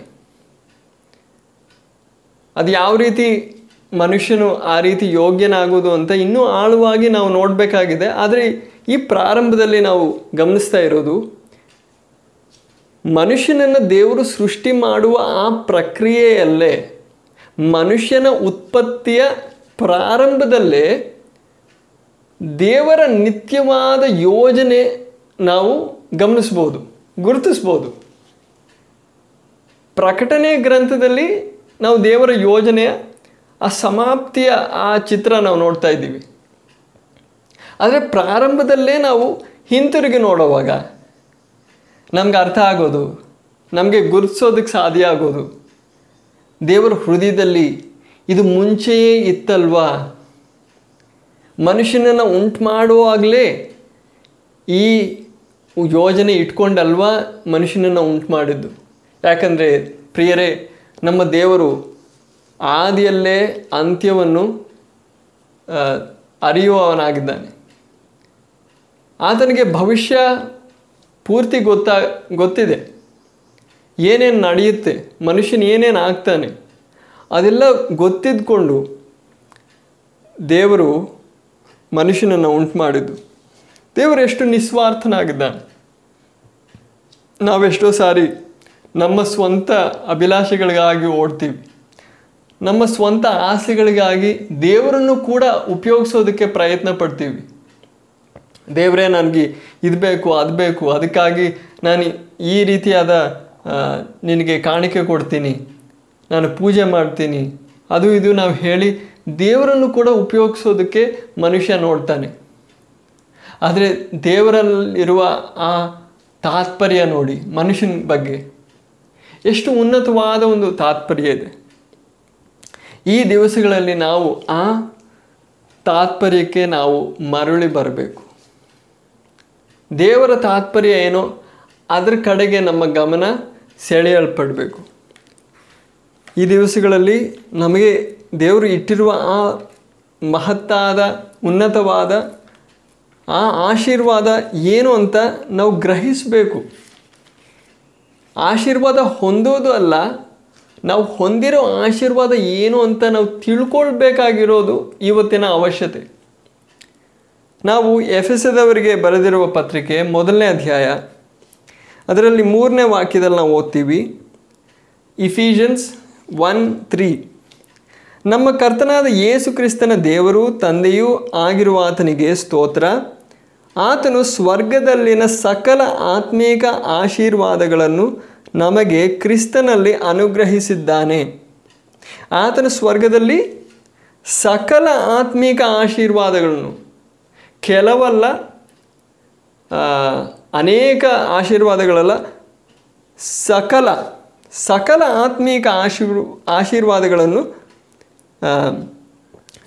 ಅದು ಯಾವ ರೀತಿ ಮನುಷ್ಯನು ಆ ರೀತಿ ಯೋಗ್ಯನಾಗೋದು ಅಂತ ಇನ್ನೂ ಆಳವಾಗಿ ನಾವು ನೋಡಬೇಕಾಗಿದೆ. ಆದರೆ ಈ ಪ್ರಾರಂಭದಲ್ಲಿ ನಾವು ಗಮನಿಸ್ತಾ ಇರೋದು, ಮನುಷ್ಯನನ್ನು ದೇವರು ಸೃಷ್ಟಿ ಮಾಡುವ ಆ ಪ್ರಕ್ರಿಯೆಯಲ್ಲೇ ಮನುಷ್ಯನ ಉತ್ಪತ್ತಿಯ ಪ್ರಾರಂಭದಲ್ಲೇ ದೇವರ ನಿತ್ಯವಾದ ಯೋಜನೆ ನಾವು ಗಮನಿಸ್ಬೋದು, ಗುರುತಿಸ್ಬೋದು. ಪ್ರಕಟಣೆ ಗ್ರಂಥದಲ್ಲಿ ನಾವು ದೇವರ ಯೋಜನೆಯ ಆ ಸಮಾಪ್ತಿಯ ಆ ಚಿತ್ರ ನಾವು ನೋಡ್ತಾ ಇದ್ದೀವಿ. ಆದರೆ ಪ್ರಾರಂಭದಲ್ಲೇ ನಾವು ಹಿಂತಿರುಗಿ ನೋಡುವಾಗ ನಮ್ಗೆ ಅರ್ಥ ಆಗೋದು, ನಮಗೆ ಗುರುತಿಸೋದಕ್ಕೆ ಸಾಧ್ಯ ಆಗೋದು. ದೇವರ ಹೃದಯದಲ್ಲಿ ಇದು ಮುಂಚೆಯೇ ಇತ್ತಲ್ವಾ? ಮನುಷ್ಯನನ್ನು ಉಂಟು ಮಾಡುವಾಗಲೇ ಈ ಯೋಜನೆ ಇಟ್ಕೊಂಡಲ್ವಾ ಮನುಷ್ಯನನ್ನು ಉಂಟು ಮಾಡಿದ್ದು? ಯಾಕಂದರೆ ಪ್ರಿಯರೇ, ನಮ್ಮ ದೇವರು ಆದಿಯಲ್ಲೇ ಅಂತ್ಯವನ್ನು ಅರಿಯುವವನಾಗಿದ್ದಾನೆ. ಆತನಿಗೆ ಭವಿಷ್ಯ ಪೂರ್ತಿ ಗೊತ್ತಾ, ಗೊತ್ತಿದೆ. ಏನೇನು ನಡೆಯುತ್ತೆ, ಮನುಷ್ಯನ ಏನೇನು ಆಗ್ತಾನೆ, ಅದೆಲ್ಲ ಗೊತ್ತಿದ್ಕೊಂಡು ದೇವರು ಮನುಷ್ಯನನ್ನು ಉಂಟು ಮಾಡಿದ್ದು. ದೇವರು ಎಷ್ಟು ನಿಸ್ವಾರ್ಥನಾಗಿದ್ದಾನೆ. ನಾವೆಷ್ಟೋ ಸಾರಿ ನಮ್ಮ ಸ್ವಂತ ಅಭಿಲಾಷೆಗಳಿಗಾಗಿ ಓಡ್ತೀವಿ. ನಮ್ಮ ಸ್ವಂತ ಆಸೆಗಳಿಗಾಗಿ ದೇವರನ್ನು ಕೂಡ ಉಪಯೋಗಿಸೋದಕ್ಕೆ ಪ್ರಯತ್ನ ಪಡ್ತೀವಿ. ದೇವರೇ, ನನಗೆ ಇದು ಬೇಕು, ಅದು ಬೇಕು, ಅದಕ್ಕಾಗಿ ನಾನು ಈ ರೀತಿಯಾದ ನಿನಗೆ ಕಾಣಿಕೆ ಕೊಡ್ತೀನಿ, ನಾನು ಪೂಜೆ ಮಾಡ್ತೀನಿ. ಅದು ಇದು ನಾವು ಹೇಳಿ ದೇವರನ್ನು ಕೂಡ ಉಪಯೋಗಿಸೋದಕ್ಕೆ ಮನುಷ್ಯ ನೋಡ್ತಾನೆ. ಆದರೆ ದೇವರಲ್ಲಿರುವ ಆ ತಾತ್ಪರ್ಯ ನೋಡಿ, ಮನುಷ್ಯನ ಬಗ್ಗೆ ಎಷ್ಟು ಉನ್ನತವಾದ ಒಂದು ತಾತ್ಪರ್ಯ ಇದೆ. ಈ ದಿವಸಗಳಲ್ಲಿ ನಾವು ಆ ತಾತ್ಪರ್ಯಕ್ಕೆ ನಾವು ಮರಳಿ ಬರಬೇಕು. ದೇವರ ತಾತ್ಪರ್ಯ ಏನು? ಅದರ ಕಡೆಗೆ ನಮ್ಮ ಗಮನ ಸೆಳೆಯಲ್ಪಡಬೇಕು. ಈ ದಿವಸಗಳಲ್ಲಿ ನಮಗೆ ದೇವರು ಇಟ್ಟಿರುವ ಆ ಮಹತ್ತಾದ, ಉನ್ನತವಾದ, ಆ ಆಶೀರ್ವಾದ ಏನು ಅಂತ ನಾವು ಗ್ರಹಿಸಬೇಕು. ಆಶೀರ್ವಾದ ಹೊಂದೋದು ಅಲ್ಲ, ನಾವು ಹೊಂದಿರೋ ಆಶೀರ್ವಾದ ಏನು ಅಂತ ನಾವು ತಿಳ್ಕೊಳ್ಬೇಕಾಗಿರೋದು ಇವತ್ತಿನ ಅವಶ್ಯತೆ. ನಾವು ಎಫ್ ಎಸ್ ಎದವರಿಗೆ ಬರೆದಿರುವ ಪತ್ರಿಕೆ ಮೊದಲನೇ ಅಧ್ಯಾಯ. ಅದರಲ್ಲಿ ಮೂರನೇ ವಾಕ್ಯದಲ್ಲಿ ನಾವು ಓದ್ತೀವಿ. ಇಫಿಷನ್ಸ್ ಒನ್ ತ್ರೀ ನಮ್ಮ ಕರ್ತನಾದ ಯೇಸು ಕ್ರಿಸ್ತನ ದೇವರು ತಂದೆಯೂ ಆಗಿರುವ ಆತನಿಗೆ ಸ್ತೋತ್ರ. ಆತನು ಸ್ವರ್ಗದಲ್ಲಿನ ಸಕಲ ಆತ್ಮೀಕ ಆಶೀರ್ವಾದಗಳನ್ನು ನಮಗೆ ಕ್ರಿಸ್ತನಲ್ಲಿ ಅನುಗ್ರಹಿಸಿದ್ದಾನೆ. ಆತನು ಸ್ವರ್ಗದಲ್ಲಿ ಸಕಲ ಆತ್ಮೀಕ ಆಶೀರ್ವಾದಗಳನ್ನು ಕೆಲವಲ್ಲ ಅನೇಕ ಆಶೀರ್ವಾದಗಳಲ್ಲ, ಸಕಲ ಸಕಲ ಆತ್ಮೀಕ ಆಶೀರ್ ಆಶೀರ್ವಾದಗಳನ್ನು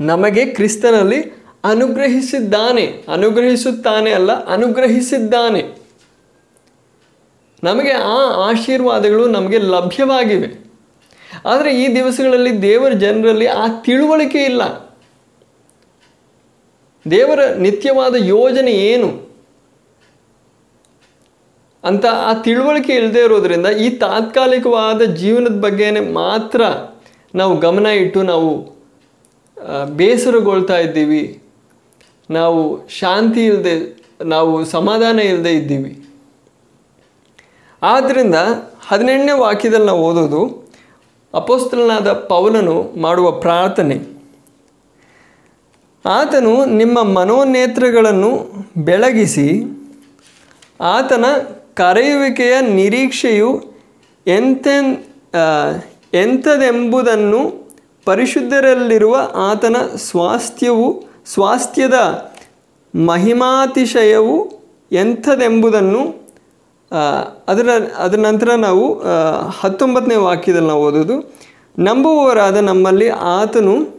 ನಮಗೆ ಕ್ರಿಸ್ತನಲ್ಲಿ ಅನುಗ್ರಹಿಸಿದ್ದಾನೆ, ಅನುಗ್ರಹಿಸುತ್ತಾನೆ ಅಲ್ಲ, ಅನುಗ್ರಹಿಸಿದ್ದಾನೆ. ನಮಗೆ ಆ ಆಶೀರ್ವಾದಗಳು ನಮಗೆ ಲಭ್ಯವಾಗಿವೆ. ಆದರೆ ಈ ದಿವಸಗಳಲ್ಲಿ ದೇವರ ಜನರಲ್ಲಿ ಆ ತಿಳುವಳಿಕೆ ಇಲ್ಲ. ದೇವರ ನಿತ್ಯವಾದ ಯೋಜನೆ ಏನು? ಅಂತ ಆ ತಿಳುವಳಿಕೆ ಇಲ್ಲದೆ ಇರೋದ್ರಿಂದ ಈ ತಾತ್ಕಾಲಿಕವಾದ ಜೀವನದ ಬಗ್ಗೆನೇ ಮಾತ್ರ ನಾವು ಗಮನ ಇಟ್ಟು ನಾವು ಬೇಸರಗೊಳ್ತಾ ಇದ್ದೀವಿ. ನಾವು ಶಾಂತಿ ಇಲ್ಲದೆ ನಾವು ಸಮಾಧಾನ ಇಲ್ಲದೆ ಇದ್ದೀವಿ. ಆದ್ದರಿಂದ ಹದಿನೆಂಟನೇ ವಾಕ್ಯದಲ್ಲಿ ನಾವು ಓದೋದು, ಅಪೋಸ್ತಲನಾದ ಪೌಲನು ಮಾಡುವ ಪ್ರಾರ್ಥನೆ. ಆತನು ನಿಮ್ಮ ಮನೋನೇತ್ರಗಳನ್ನು ಬೆಳಗಿಸಿ ಆತನ ಕರೆಯುವಿಕೆಯ ನಿರೀಕ್ಷೆಯು ಎಂತೆನ್ ಎಂಥದೆಂಬುದನ್ನು ಪರಿಶುದ್ಧರಲ್ಲಿರುವ ಆತನ ಸ್ವಾಸ್ಥ್ಯವು, ಸ್ವಾಸ್ಥ್ಯದ ಮಹಿಮಾತಿಶಯವು ಎಂಥದೆಂಬುದನ್ನು ಅದರ ಅದರ ನಂತರ ನಾವು ಹತ್ತೊಂಬತ್ತನೇ ವಾಕ್ಯದಲ್ಲಿ ನಾವು ಓದೋದು ನಂಬುವವರಾದ ನಮ್ಮಲ್ಲಿ ಆತನು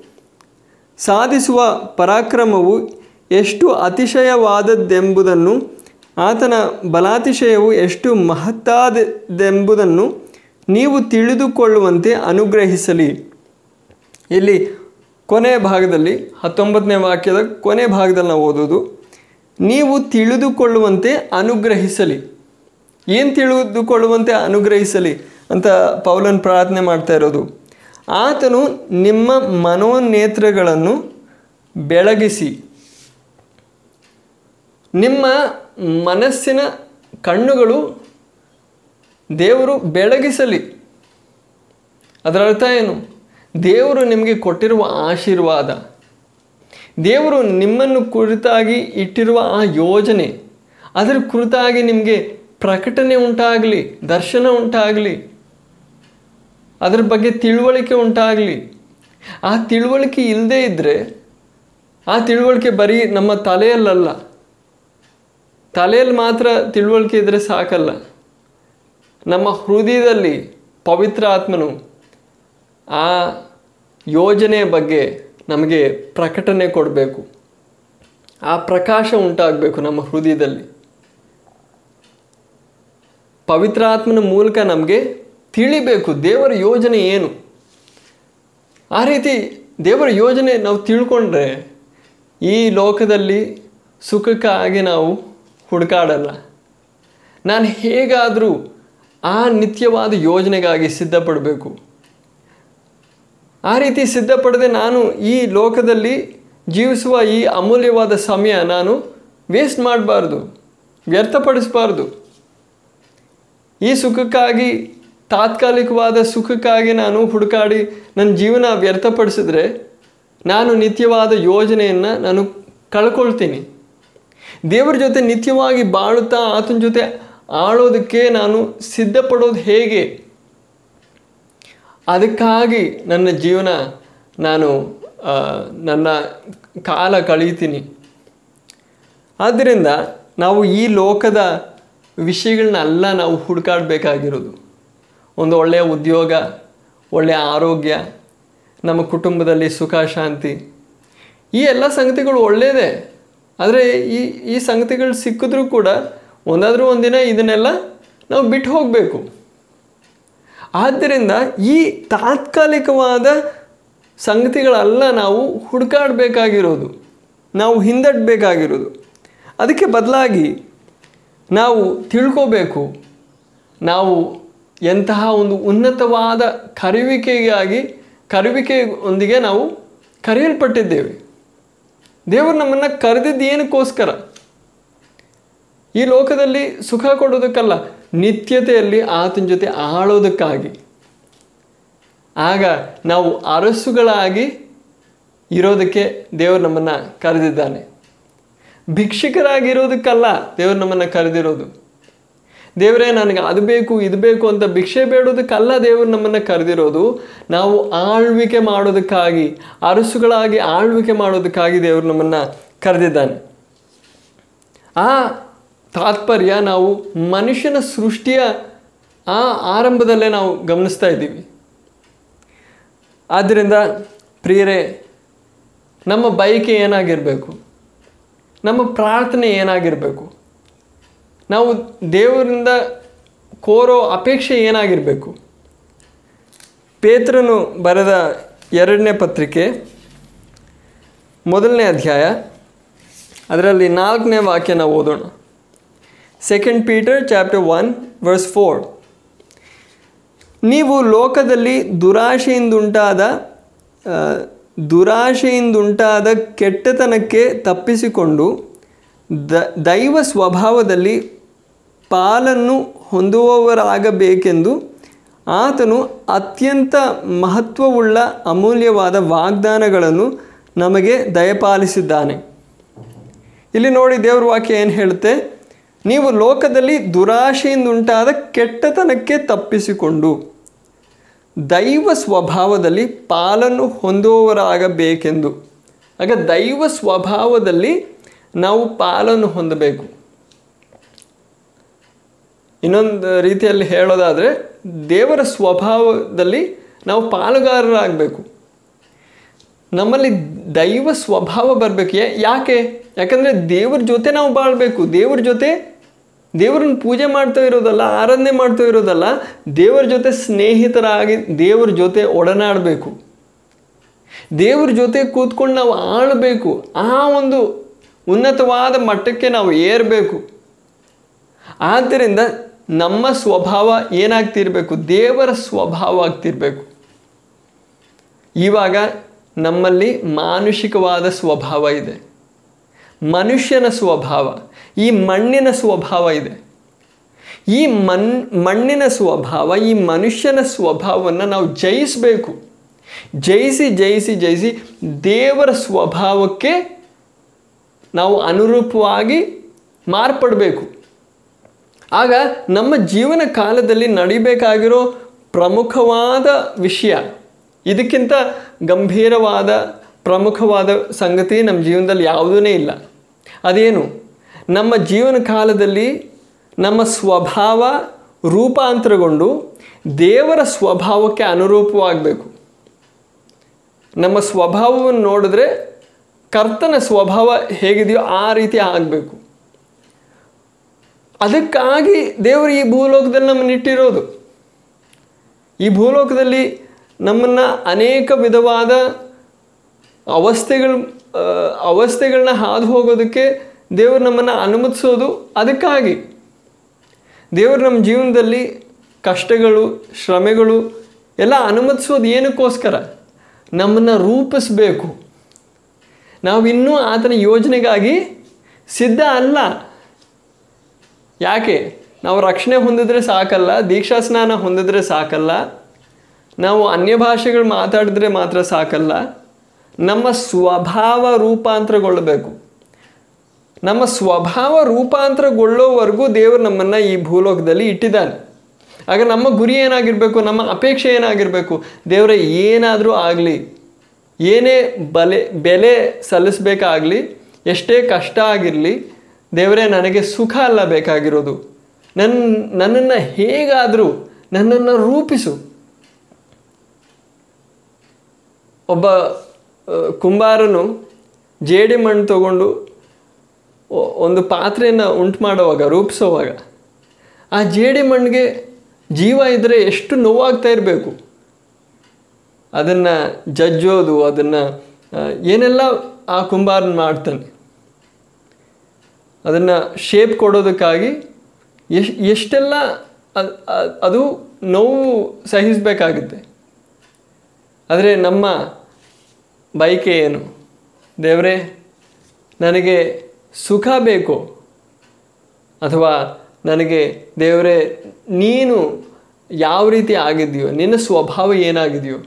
ಸಾಧಿಸುವ ಪರಾಕ್ರಮವು ಎಷ್ಟು ಅತಿಶಯವಾದದ್ದೆಂಬುದನ್ನು, ಆತನ ಬಲಾತಿಶಯವು ಎಷ್ಟು ಮಹತ್ತಾದದೆಂಬುದನ್ನು ನೀವು ತಿಳಿದುಕೊಳ್ಳುವಂತೆ ಅನುಗ್ರಹಿಸಲಿ. ಇಲ್ಲಿ ಕೊನೆಯ ಭಾಗದಲ್ಲಿ, ಹತ್ತೊಂಬತ್ತನೇ ವಾಕ್ಯದ ಕೊನೆ ಭಾಗದಲ್ಲಿ ನಾವು ಓದೋದು ನೀವು ತಿಳಿದುಕೊಳ್ಳುವಂತೆ ಅನುಗ್ರಹಿಸಲಿ. ಏನು ತಿಳಿದುಕೊಳ್ಳುವಂತೆ ಅನುಗ್ರಹಿಸಲಿ ಅಂತ ಪೌಲನ್ ಪ್ರಾರ್ಥನೆ ಮಾಡ್ತಾ ಇರೋದು? ಆತನು ನಿಮ್ಮ ಮನೋನೇತ್ರಗಳನ್ನು ಬೆಳಗಿಸಿ. ನಿಮ್ಮ ಮನಸ್ಸಿನ ಕಣ್ಣುಗಳು ದೇವರು ಬೆಳಗಿಸಲಿ. ಅದರ ಅರ್ಥ ಏನು? ದೇವರು ನಿಮಗೆ ಕೊಟ್ಟಿರುವ ಆಶೀರ್ವಾದ. ದೇವರು ನಿಮ್ಮನ್ನು ಕುರಿತಾಗಿ ಇಟ್ಟಿರುವ ಆ ಯೋಜನೆ, ಅದರ ಕುರಿತಾಗಿ ನಿಮಗೆ ಪ್ರಕಟಣೆ ಉಂಟಾಗಲಿ, ದರ್ಶನ ಉಂಟಾಗಲಿ. ಅದರ ಬಗ್ಗೆ ತಿಳುವಳಿಕೆ ಉಂಟಾಗಲಿ. ಆ ತಿಳುವಳಿಕೆ ಇಲ್ಲದೇ ಇದ್ದರೆ ಆ ತಿಳುವಳಿಕೆ ಬರೀ ನಮ್ಮ ತಲೆಯಲ್ಲಲ್ಲ. ತಲೆಯಲ್ಲಿ ಮಾತ್ರ ತಿಳುವಳಿಕೆ ಇದ್ದರೆ ಸಾಕಲ್ಲ. ನಮ್ಮ ಹೃದಯದಲ್ಲಿ ಪವಿತ್ರ ಆತ್ಮನು ಆ ಯೋಜನೆಯ ಬಗ್ಗೆ ನಮಗೆ ಪ್ರಕಟಣೆ ಕೊಡಬೇಕು. ಆ ಪ್ರಕಾಶ ಉಂಟಾಗಬೇಕು ನಮ್ಮ ಹೃದಯದಲ್ಲಿ. ಪವಿತ್ರ ಆತ್ಮನ ಮೂಲಕ ನಮಗೆ ತಿಳಿಬೇಕು, ದೇವರ ಯೋಜನೆ ಏನು? ಆ ರೀತಿ ದೇವರ ಯೋಜನೆ ನಾವು ತಿಳ್ಕೊಂಡ್ರೆ ಈ ಲೋಕದಲ್ಲಿ ಸುಖಕ್ಕಾಗಿ ನಾವು ಹುಡುಕಾಡಲ್ಲ. ನಾನು ಹೇಗಾದರೂ ಆ ನಿತ್ಯವಾದ ಯೋಜನೆಗಾಗಿ ಸಿದ್ಧಪಡಬೇಕು. ಆ ರೀತಿ ಸಿದ್ಧಪಡದೆ ನಾನು ಈ ಲೋಕದಲ್ಲಿ ಜೀವಿಸುವ ಈ ಅಮೂಲ್ಯವಾದ ಸಮಯ ನಾನು ವೇಸ್ಟ್ ಮಾಡಬಾರ್ದು, ವ್ಯರ್ಥಪಡಿಸಬಾರ್ದು. ಈ ಸುಖಕ್ಕಾಗಿ ತಾತ್ಕಾಲಿಕವಾದ ಸುಖಕ್ಕಾಗಿ ನಾನು ಹುಡುಕಾಡಿ ನನ್ನ ಜೀವನ ವ್ಯರ್ಥಪಡಿಸಿದ್ರೆ ನಾನು ನಿತ್ಯವಾದ ಯೋಜನೆಯನ್ನು ನಾನು ಕಳ್ಕೊಳ್ತೀನಿ. ದೇವರ ಜೊತೆ ನಿತ್ಯವಾಗಿ ಬಾಳುತ್ತಾ ಆತನ ಜೊತೆ ಆಳೋದಕ್ಕೆ ನಾನು ಸಿದ್ಧಪಡೋದು ಹೇಗೆ? ಅದಕ್ಕಾಗಿ ನನ್ನ ಜೀವನ ನಾನು ನನ್ನ ಕಾಲ ಕಳೀತೀನಿ. ಆದ್ದರಿಂದ ನಾವು ಈ ಲೋಕದ ವಿಷಯಗಳನ್ನೆಲ್ಲ ನಾವು ಹುಡುಕಾಡಬೇಕಾಗಿರೋದು. ಒಂದು ಒಳ್ಳೆಯ ಉದ್ಯೋಗ, ಒಳ್ಳೆಯ ಆರೋಗ್ಯ, ನಮ್ಮ ಕುಟುಂಬದಲ್ಲಿ ಸುಖ, ಶಾಂತಿ. ಈ ಎಲ್ಲ ಸಂಗತಿಗಳು ಒಳ್ಳೆಯದೇ ಆದರೆ ಈ ಈ ಸಂಗತಿಗಳು ಸಿಕ್ಕಿದ್ರೂ ಕೂಡ ಒಂದಾದರೂ ಒಂದಿನ ಇದನ್ನೆಲ್ಲ ನಾವು ಬಿಟ್ಟು ಹೋಗಬೇಕು. ಆದ್ದರಿಂದ ಈ ತಾತ್ಕಾಲಿಕವಾದ ಸಂಗತಿಗಳೆಲ್ಲ ನಾವು ಹುಡುಕಾಡಬೇಕಾಗಿರೋದು. ನಾವು ಹಿಂದಟ್ಟಬೇಕಾಗಿರೋದು ಅದಕ್ಕೆ ಬದಲಾಗಿ ನಾವು ತಿಳ್ಕೋಬೇಕು. ನಾವು ಎಂತಹ ಒಂದು ಉನ್ನತವಾದ ಕರೆಯುವಿಕೆಗಾಗಿ, ಕರೆಯುವಿಕೆಯೊಂದಿಗೆ ನಾವು ಕರೆಯಲ್ಪಟ್ಟಿದ್ದೇವೆ. ದೇವರು ನಮ್ಮನ್ನು ಕರೆದಿದ್ದು ಏನಕ್ಕೋಸ್ಕರ? ಈ ಲೋಕದಲ್ಲಿ ಸುಖ ಕೊಡೋದಕ್ಕಲ್ಲ ನಿತ್ಯತೆಯಲ್ಲಿ ಆತನ ಜೊತೆ ಆಳೋದಕ್ಕಾಗಿ. ಆಗ ನಾವು ಅರಸುಗಳಾಗಿ ಇರೋದಕ್ಕೆ ದೇವರು ನಮ್ಮನ್ನು ಕರೆದಿದ್ದಾನೆ. ಭಿಕ್ಷುಕರಾಗಿರೋದಕ್ಕಲ್ಲ ದೇವರು ನಮ್ಮನ್ನು ಕರೆದಿರೋದು. ದೇವರೇ, ನನಗೆ ಅದು ಬೇಕು, ಇದು ಬೇಕು ಅಂತ ಭಿಕ್ಷೆ ಬೇಡೋದಕ್ಕಲ್ಲ ದೇವರು ನಮ್ಮನ್ನು ಕರೆದಿರೋದು. ನಾವು ಆಳ್ವಿಕೆ ಮಾಡೋದಕ್ಕಾಗಿ, ಅರಸುಗಳಾಗಿ ಆಳ್ವಿಕೆ ಮಾಡೋದಕ್ಕಾಗಿ ದೇವರು ನಮ್ಮನ್ನು ಕರೆದಿದ್ದಾನೆ. ಆ ತಾತ್ಪರ್ಯ ನಾವು ಮನುಷ್ಯನ ಸೃಷ್ಟಿಯ ಆ ಆರಂಭದಲ್ಲೇ ನಾವು ಗಮನಿಸ್ತಾ ಇದ್ದೀವಿ. ಆದ್ದರಿಂದ ಪ್ರಿಯರೇ, ನಮ್ಮ ಬಯಕೆ ಏನಾಗಿರಬೇಕು? ನಮ್ಮ ಪ್ರಾರ್ಥನೆ ಏನಾಗಿರಬೇಕು? ನಾವು ದೇವರಿಂದ ಕೋರೋ ಅಪೇಕ್ಷೆ ಏನಾಗಿರಬೇಕು? ಪೇತ್ರನು ಬರೆದ ಎರಡನೇ ಪತ್ರಿಕೆ, ಮೊದಲನೇ ಅಧ್ಯಾಯ, ಅದರಲ್ಲಿ ನಾಲ್ಕನೇ ವಾಕ್ಯ ನಾವು ಓದೋಣ. Second Peter chapter one verse four ನೀವು ಲೋಕದಲ್ಲಿ ದುರಾಶೆಯಿಂದುಂಟಾದ ದುರಾಶೆಯಿಂದ ದುರಾಶೆಯಿಂದುಂಟಾದ ಕೆಟ್ಟತನಕ್ಕೆ ತಪ್ಪಿಸಿಕೊಂಡು ದ, ದೈವ ಸ್ವಭಾವದಲ್ಲಿ ಪಾಲನ್ನು ಹೊಂದುವವರಾಗಬೇಕೆಂದು ಆತನು ಅತ್ಯಂತ ಮಹತ್ವವುಳ್ಳ ಅಮೂಲ್ಯವಾದ ವಾಗ್ದಾನಗಳನ್ನು ನಮಗೆ ದಯಪಾಲಿಸಿದ್ದಾನೆ. ಇಲ್ಲಿ ನೋಡಿ ದೇವ್ರ ವಾಕ್ಯ ಏನು ಹೇಳುತ್ತೆ? ನೀವು ಲೋಕದಲ್ಲಿ ದುರಾಶೆಯಿಂದ ಉಂಟಾದ ಕೆಟ್ಟತನಕ್ಕೆ ತಪ್ಪಿಸಿಕೊಂಡು ದೈವ ಸ್ವಭಾವದಲ್ಲಿ ಪಾಲನ್ನು ಹೊಂದುವವರಾಗಬೇಕೆಂದು. ಆಗ ದೈವ ಸ್ವಭಾವದಲ್ಲಿ ನಾವು ಪಾಲನ್ನು ಹೊಂದಬೇಕು. ಇನ್ನೊಂದು ರೀತಿಯಲ್ಲಿ ಹೇಳೋದಾದರೆ ದೇವರ ಸ್ವಭಾವದಲ್ಲಿ ನಾವು ಪಾಲುಗಾರರಾಗಬೇಕು. ನಮ್ಮಲ್ಲಿ ದೈವ ಸ್ವಭಾವ ಬರಬೇಕು. ಯಾಕೆ? ಯಾಕಂದರೆ ದೇವ್ರ ಜೊತೆ ನಾವು ಬಾಳಬೇಕು. ದೇವ್ರ ಜೊತೆ ದೇವ್ರನ್ನ ಪೂಜೆ ಮಾಡ್ತಾ ಇರೋದಲ್ಲ, ಆರಾಧನೆ ಮಾಡ್ತಾ ಇರೋದಲ್ಲ, ದೇವ್ರ ಜೊತೆ ಸ್ನೇಹಿತರಾಗಿ ದೇವ್ರ ಜೊತೆ ಒಡನಾಡಬೇಕು. ದೇವ್ರ ಜೊತೆ ಕೂತ್ಕೊಂಡು ನಾವು ಆಳಬೇಕು. ಆ ಒಂದು ಉನ್ನತವಾದ ಮಟ್ಟಕ್ಕೆ ನಾವು ಏರಬೇಕು. ಆದ್ದರಿಂದ ನಮ್ಮ ಸ್ವಭಾವ ಏನಾಗ್ತಿರಬೇಕು? ದೇವರ ಸ್ವಭಾವ ಆಗ್ತಿರಬೇಕು. ಇವಾಗ ನಮ್ಮಲ್ಲಿ ಮಾನುಷಿಕವಾದ ಸ್ವಭಾವ ಇದೆ. ಮನುಷ್ಯನ ಸ್ವಭಾವ, ಈ ಮಣ್ಣಿನ ಸ್ವಭಾವ ಇದೆ. ಈ ಮಣ್ ಮಣ್ಣಿನ ಸ್ವಭಾವ, ಈ ಮನುಷ್ಯನ ಸ್ವಭಾವವನ್ನು ನಾವು ಜಯಿಸಬೇಕು. ಜಯಿಸಿ ಜಯಿಸಿ ಜಯಿಸಿ ದೇವರ ಸ್ವಭಾವಕ್ಕೆ ನಾವು ಅನುರೂಪವಾಗಿ ಮಾರ್ಪಡಬೇಕು. ಆಗ ನಮ್ಮ ಜೀವನ ಕಾಲದಲ್ಲಿ ನಡಿಬೇಕಾಗಿರೋ ಪ್ರಮುಖವಾದ ವಿಷಯ, ಇದಕ್ಕಿಂತ ಗಂಭೀರವಾದ ಪ್ರಮುಖವಾದ ಸಂಗತಿ ನಮ್ಮ ಜೀವನದಲ್ಲಿ ಯಾವುದೂ ಇಲ್ಲ. ಅದೇನು? ನಮ್ಮ ಜೀವನ ಕಾಲದಲ್ಲಿ ನಮ್ಮ ಸ್ವಭಾವ ರೂಪಾಂತರಗೊಂಡು ದೇವರ ಸ್ವಭಾವಕ್ಕೆ ಅನುರೂಪವಾಗಬೇಕು. ನಮ್ಮ ಸ್ವಭಾವವನ್ನು ನೋಡಿದ್ರೆ ಕರ್ತನ ಸ್ವಭಾವ ಹೇಗಿದೆಯೋ ಆ ರೀತಿ ಆಗಬೇಕು. ಅದಕ್ಕಾಗಿ ದೇವರು ಈ ಭೂಲೋಕದಲ್ಲಿ ನಮ್ಮನ್ನು ಇಟ್ಟಿರೋದು. ಈ ಭೂಲೋಕದಲ್ಲಿ ನಮ್ಮನ್ನು ಅನೇಕ ವಿಧವಾದ ಅವಸ್ಥೆಗಳು ಅವಸ್ಥೆಗಳನ್ನ ಹಾದು ಹೋಗೋದಕ್ಕೆ ದೇವರು ನಮ್ಮನ್ನು ಅನುಮತಿಸೋದು ಅದಕ್ಕಾಗಿ. ದೇವರು ನಮ್ಮ ಜೀವನದಲ್ಲಿ ಕಷ್ಟಗಳು, ಶ್ರಮೆಗಳು ಎಲ್ಲ ಅನುಮತಿಸೋದು ಏನಕ್ಕೋಸ್ಕರ? ನಮ್ಮನ್ನು ರೂಪಿಸಬೇಕು. ನಾವಿನ್ನೂ ಆತನ ಯೋಜನೆಗಾಗಿ ಸಿದ್ಧ ಅಲ್ಲ. ಯಾಕೆ? ನಾವು ರಕ್ಷಣೆ ಹೊಂದಿದ್ರೆ ಸಾಕಲ್ಲ, ದೀಕ್ಷಾ ಸ್ನಾನ ಹೊಂದಿದ್ರೆ ಸಾಕಲ್ಲ, ನಾವು ಅನ್ಯ ಭಾಷೆಗಳು ಮಾತಾಡಿದ್ರೆ ಮಾತ್ರ ಸಾಕಲ್ಲ, ನಮ್ಮ ಸ್ವಭಾವ ರೂಪಾಂತರಗೊಳ್ಳಬೇಕು. ನಮ್ಮ ಸ್ವಭಾವ ರೂಪಾಂತರಗೊಳ್ಳೋವರೆಗೂ ದೇವರು ನಮ್ಮನ್ನು ಈ ಭೂಲೋಕದಲ್ಲಿ ಇಟ್ಟಿದ್ದಾನೆ. ಆಗ ನಮ್ಮ ಗುರಿ ಏನಾಗಿರಬೇಕು, ನಮ್ಮ ಅಪೇಕ್ಷೆ ಏನಾಗಿರಬೇಕು? ದೇವರ, ಏನಾದರೂ ಆಗಲಿ, ಏನೇ ಬಲೆ, ಬೆಲೆ ಸಲ್ಲಿಸಬೇಕಾಗಲಿ, ಎಷ್ಟೇ ಕಷ್ಟ ಆಗಿರಲಿ ದೇವರೇ, ನನಗೆ ಸುಖ ಅಲ್ಲ ಬೇಕಾಗಿರೋದು. ನನ್ನ ನನ್ನನ್ನು ಹೇಗಾದರೂ ನನ್ನನ್ನು ರೂಪಿಸು. ಒಬ್ಬ ಕುಂಬಾರನು ಜೇಡಿ ಮಣ್ಣು ತಗೊಂಡು ಒಂದು ಪಾತ್ರೆಯನ್ನು ಉಂಟು ಮಾಡುವಾಗ ರೂಪಿಸೋವಾಗ, ಆ ಜೇಡಿ ಮಣ್ಣಿಗೆ ಜೀವ ಇದ್ದರೆ ಎಷ್ಟು ನೋವಾಗ್ತಾ ಇರಬೇಕು. ಅದನ್ನು ಜಜ್ಜೋದು, ಅದನ್ನು ಏನೆಲ್ಲ ಆ ಕುಂಬಾರನ ಮಾಡ್ತಾನೆ. ಅದನ್ನು ಶೇಪ್ ಕೊಡೋದಕ್ಕಾಗಿ ಎಷ್ಟು ಎಷ್ಟೆಲ್ಲ ಅದು ನೋವು ಸಹಿಸಬೇಕಾಗುತ್ತೆ. ಆದರೆ ನಮ್ಮ ಬಯಕೆ ಏನು? ದೇವರೇ, ನನಗೆ ಸುಖ ಬೇಕು. ಅಥವಾ ನನಗೆ ದೇವರೇ, ನೀನು ಯಾವ ರೀತಿ ಆಗಿದೆಯೋ ನಿನ್ನ ಸ್ವಭಾವ ಏನಾಗಿದೆಯೋ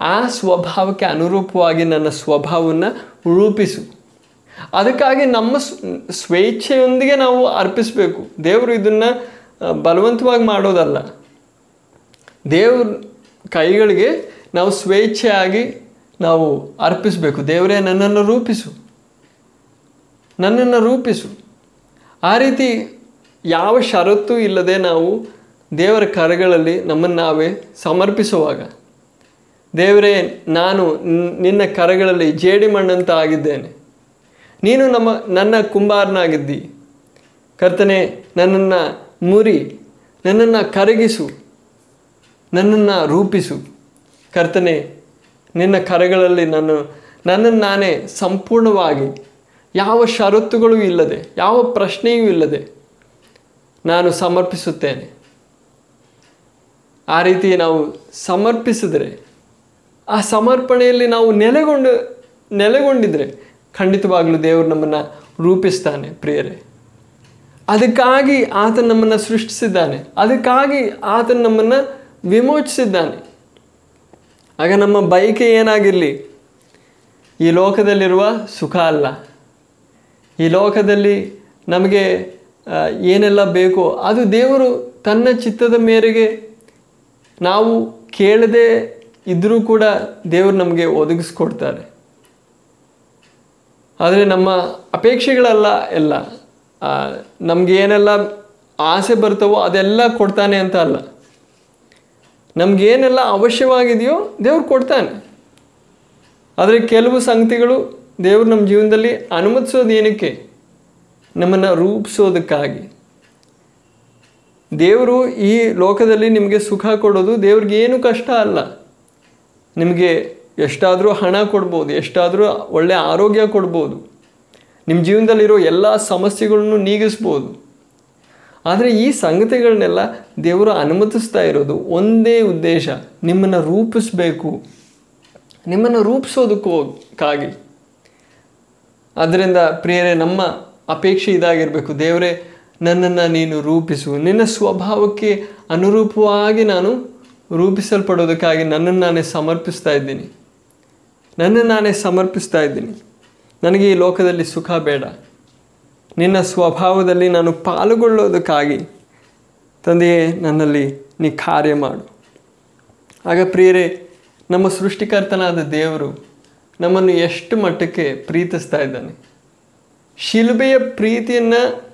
ಆ ಸ್ವಭಾವಕ್ಕೆ ಅನುರೂಪವಾಗಿ ನನ್ನ ಸ್ವಭಾವವನ್ನು ರೂಪಿಸು. ಅದಕ್ಕಾಗಿ ನಮ್ಮ ಸ್ವೇಚ್ಛೆಯೊಂದಿಗೆ ನಾವು ಅರ್ಪಿಸಬೇಕು. ದೇವರು ಇದನ್ನು ಬಲವಂತವಾಗಿ ಮಾಡೋದಲ್ಲ. ದೇವ್ರ ಕೈಗಳಿಗೆ ನಾವು ಸ್ವೇಚ್ಛೆಯಾಗಿ ನಾವು ಅರ್ಪಿಸಬೇಕು. ದೇವರೇ, ನನ್ನನ್ನು ರೂಪಿಸು. ನನ್ನನ್ನು ರೂಪಿಸು. ಆ ರೀತಿ ಯಾವ ಷರತ್ತು ಇಲ್ಲದೆ ನಾವು ದೇವರ ಕರೆಗಳಲ್ಲಿ ನಮ್ಮನ್ನು ನಾವೇ ಸಮರ್ಪಿಸುವಾಗ, ದೇವರೇ, ನಾನು ನಿನ್ನ ಕರೆಗಳಲ್ಲಿ ಜೇಡಿ ಮಣ್ಣಂತ ಆಗಿದ್ದೇನೆ. ನೀನು ನಮ್ಮ, ನನ್ನ ಕುಂಬಾರನಾಗಿದ್ದಿ. ಕರ್ತನೆ, ನನ್ನನ್ನು ಮುರಿ, ನನ್ನನ್ನು ಕರಗಿಸು, ನನ್ನನ್ನು ರೂಪಿಸು. ಕರ್ತನೆ, ನಿನ್ನ ಕರೆಗಳಲ್ಲಿ ನಾನು, ನನ್ನನ್ನು ನಾನೇ ಸಂಪೂರ್ಣವಾಗಿ, ಯಾವ ಷರತ್ತುಗಳೂ ಇಲ್ಲದೆ, ಯಾವ ಪ್ರಶ್ನೆಯೂ ಇಲ್ಲದೆ ನಾನು ಸಮರ್ಪಿಸುತ್ತೇನೆ. ಆ ರೀತಿ ನಾವು ಸಮರ್ಪಿಸಿದರೆ, ಆ ಸಮರ್ಪಣೆಯಲ್ಲಿ ನಾವು ನೆಲೆಗೊಂಡು, ನೆಲೆಗೊಂಡಿದ್ರೆ ಖಂಡಿತವಾಗಲೂ ದೇವರು ನಮ್ಮನ್ನು ರೂಪಿಸ್ತಾನೆ, ಪ್ರಿಯರೇ. ಅದಕ್ಕಾಗಿ ಆತ ನಮ್ಮನ್ನು ಸೃಷ್ಟಿಸಿದ್ದಾನೆ. ಅದಕ್ಕಾಗಿ ಆತ ನಮ್ಮನ್ನು ವಿಮೋಚಿಸಿದ್ದಾನೆ. ಆಗ ನಮ್ಮ ಬಯಕೆ ಏನಾಗಿರಲಿ? ಈ ಲೋಕದಲ್ಲಿರುವ ಸುಖ ಅಲ್ಲ. ಈ ಲೋಕದಲ್ಲಿ ನಮಗೆ ಏನೆಲ್ಲ ಬೇಕೋ ಅದು ದೇವರು ತನ್ನ ಚಿತ್ತದ ಮೇರೆಗೆ ನಾವು ಕೇಳದೆ ಇದ್ದರೂ ಕೂಡ ದೇವರು ನಮಗೆ ಒದಗಿಸ್ಕೊಡ್ತಾರೆ. ಆದರೆ ನಮ್ಮ ಅಪೇಕ್ಷೆಗಳಲ್ಲ ಎಲ್ಲ. ನಮಗೆ ಏನೆಲ್ಲ ಆಸೆ ಬರ್ತವೋ ಅದೆಲ್ಲ ಕೊಡ್ತಾನೆ ಅಂತ ಅಲ್ಲ. ನಮಗೇನೆಲ್ಲ ಅವಶ್ಯವಾಗಿದೆಯೋ ದೇವ್ರು ಕೊಡ್ತಾನೆ. ಆದರೆ ಕೆಲವು ಸಂಗತಿಗಳು ದೇವರು ನಮ್ಮ ಜೀವನದಲ್ಲಿ ಅನುಮತಿಸೋದು ಏನಕ್ಕೆ? ನಮ್ಮನ್ನು ರೂಪಿಸೋದಕ್ಕಾಗಿ. ದೇವರು ಈ ಲೋಕದಲ್ಲಿ ನಿಮಗೆ ಸುಖ ಕೊಡೋದು ದೇವ್ರಿಗೆ ಏನು ಕಷ್ಟ ಅಲ್ಲ. ನಿಮಗೆ ಎಷ್ಟಾದರೂ ಹಣ ಕೊಡ್ಬೋದು, ಎಷ್ಟಾದರೂ ಒಳ್ಳೆಯ ಆರೋಗ್ಯ ಕೊಡ್ಬೋದು. ನಿಮ್ಮ ಜೀವನದಲ್ಲಿರೋ ಎಲ್ಲ ಸಮಸ್ಯೆಗಳನ್ನು ನೀಗಿಸ್ಬೋದು. ಆದರೆ ಈ ಸಂಗತಿಗಳನ್ನೆಲ್ಲ ದೇವರು ಅನುಮತಿಸ್ತಾ ಇರೋದು ಒಂದೇ ಉದ್ದೇಶ, ನಿಮ್ಮನ್ನು ರೂಪಿಸಬೇಕು. ನಿಮ್ಮನ್ನು ರೂಪಿಸೋದಕ್ಕೋಕ್ಕಾಗಿ ಅದರಿಂದ ಪ್ರಿಯರೇ, ನಮ್ಮ ಅಪೇಕ್ಷೆ ಇದಾಗಿರಬೇಕು. ದೇವರೇ, ನನ್ನನ್ನು ನೀನು ರೂಪಿಸು. ನಿನ್ನ ಸ್ವಭಾವಕ್ಕೆ ಅನುರೂಪವಾಗಿ ನಾನು ರೂಪಿಸಲ್ಪಡೋದಕ್ಕಾಗಿ ನನ್ನನ್ನು ನಾನೇ ಸಮರ್ಪಿಸ್ತಾ ಇದ್ದೀನಿ. ನನ್ನನ್ನು ನಾನೇ ಸಮರ್ಪಿಸ್ತಾ ಇದ್ದೀನಿ. ನನಗೆ ಈ ಲೋಕದಲ್ಲಿ ಸುಖ ಬೇಡ. ನಿನ್ನ ಸ್ವಭಾವದಲ್ಲಿ ನಾನು ಪಾಲ್ಗೊಳ್ಳೋದಕ್ಕಾಗಿ ತಂದೆಯೇ ನನ್ನಲ್ಲಿ ನೀ ಕಾರ್ಯ ಮಾಡು. ಆಗ ಪ್ರಿಯರೇ, ನಮ್ಮ ಸೃಷ್ಟಿಕರ್ತನಾದ ದೇವರು ನಮ್ಮನ್ನು ಎಷ್ಟು ಮಟ್ಟಕ್ಕೆ ಪ್ರೀತಿಸ್ತಾ ಇದ್ದಾನೆ. ಶಿಲುಬೆಯ ಪ್ರೀತಿಯನ್ನು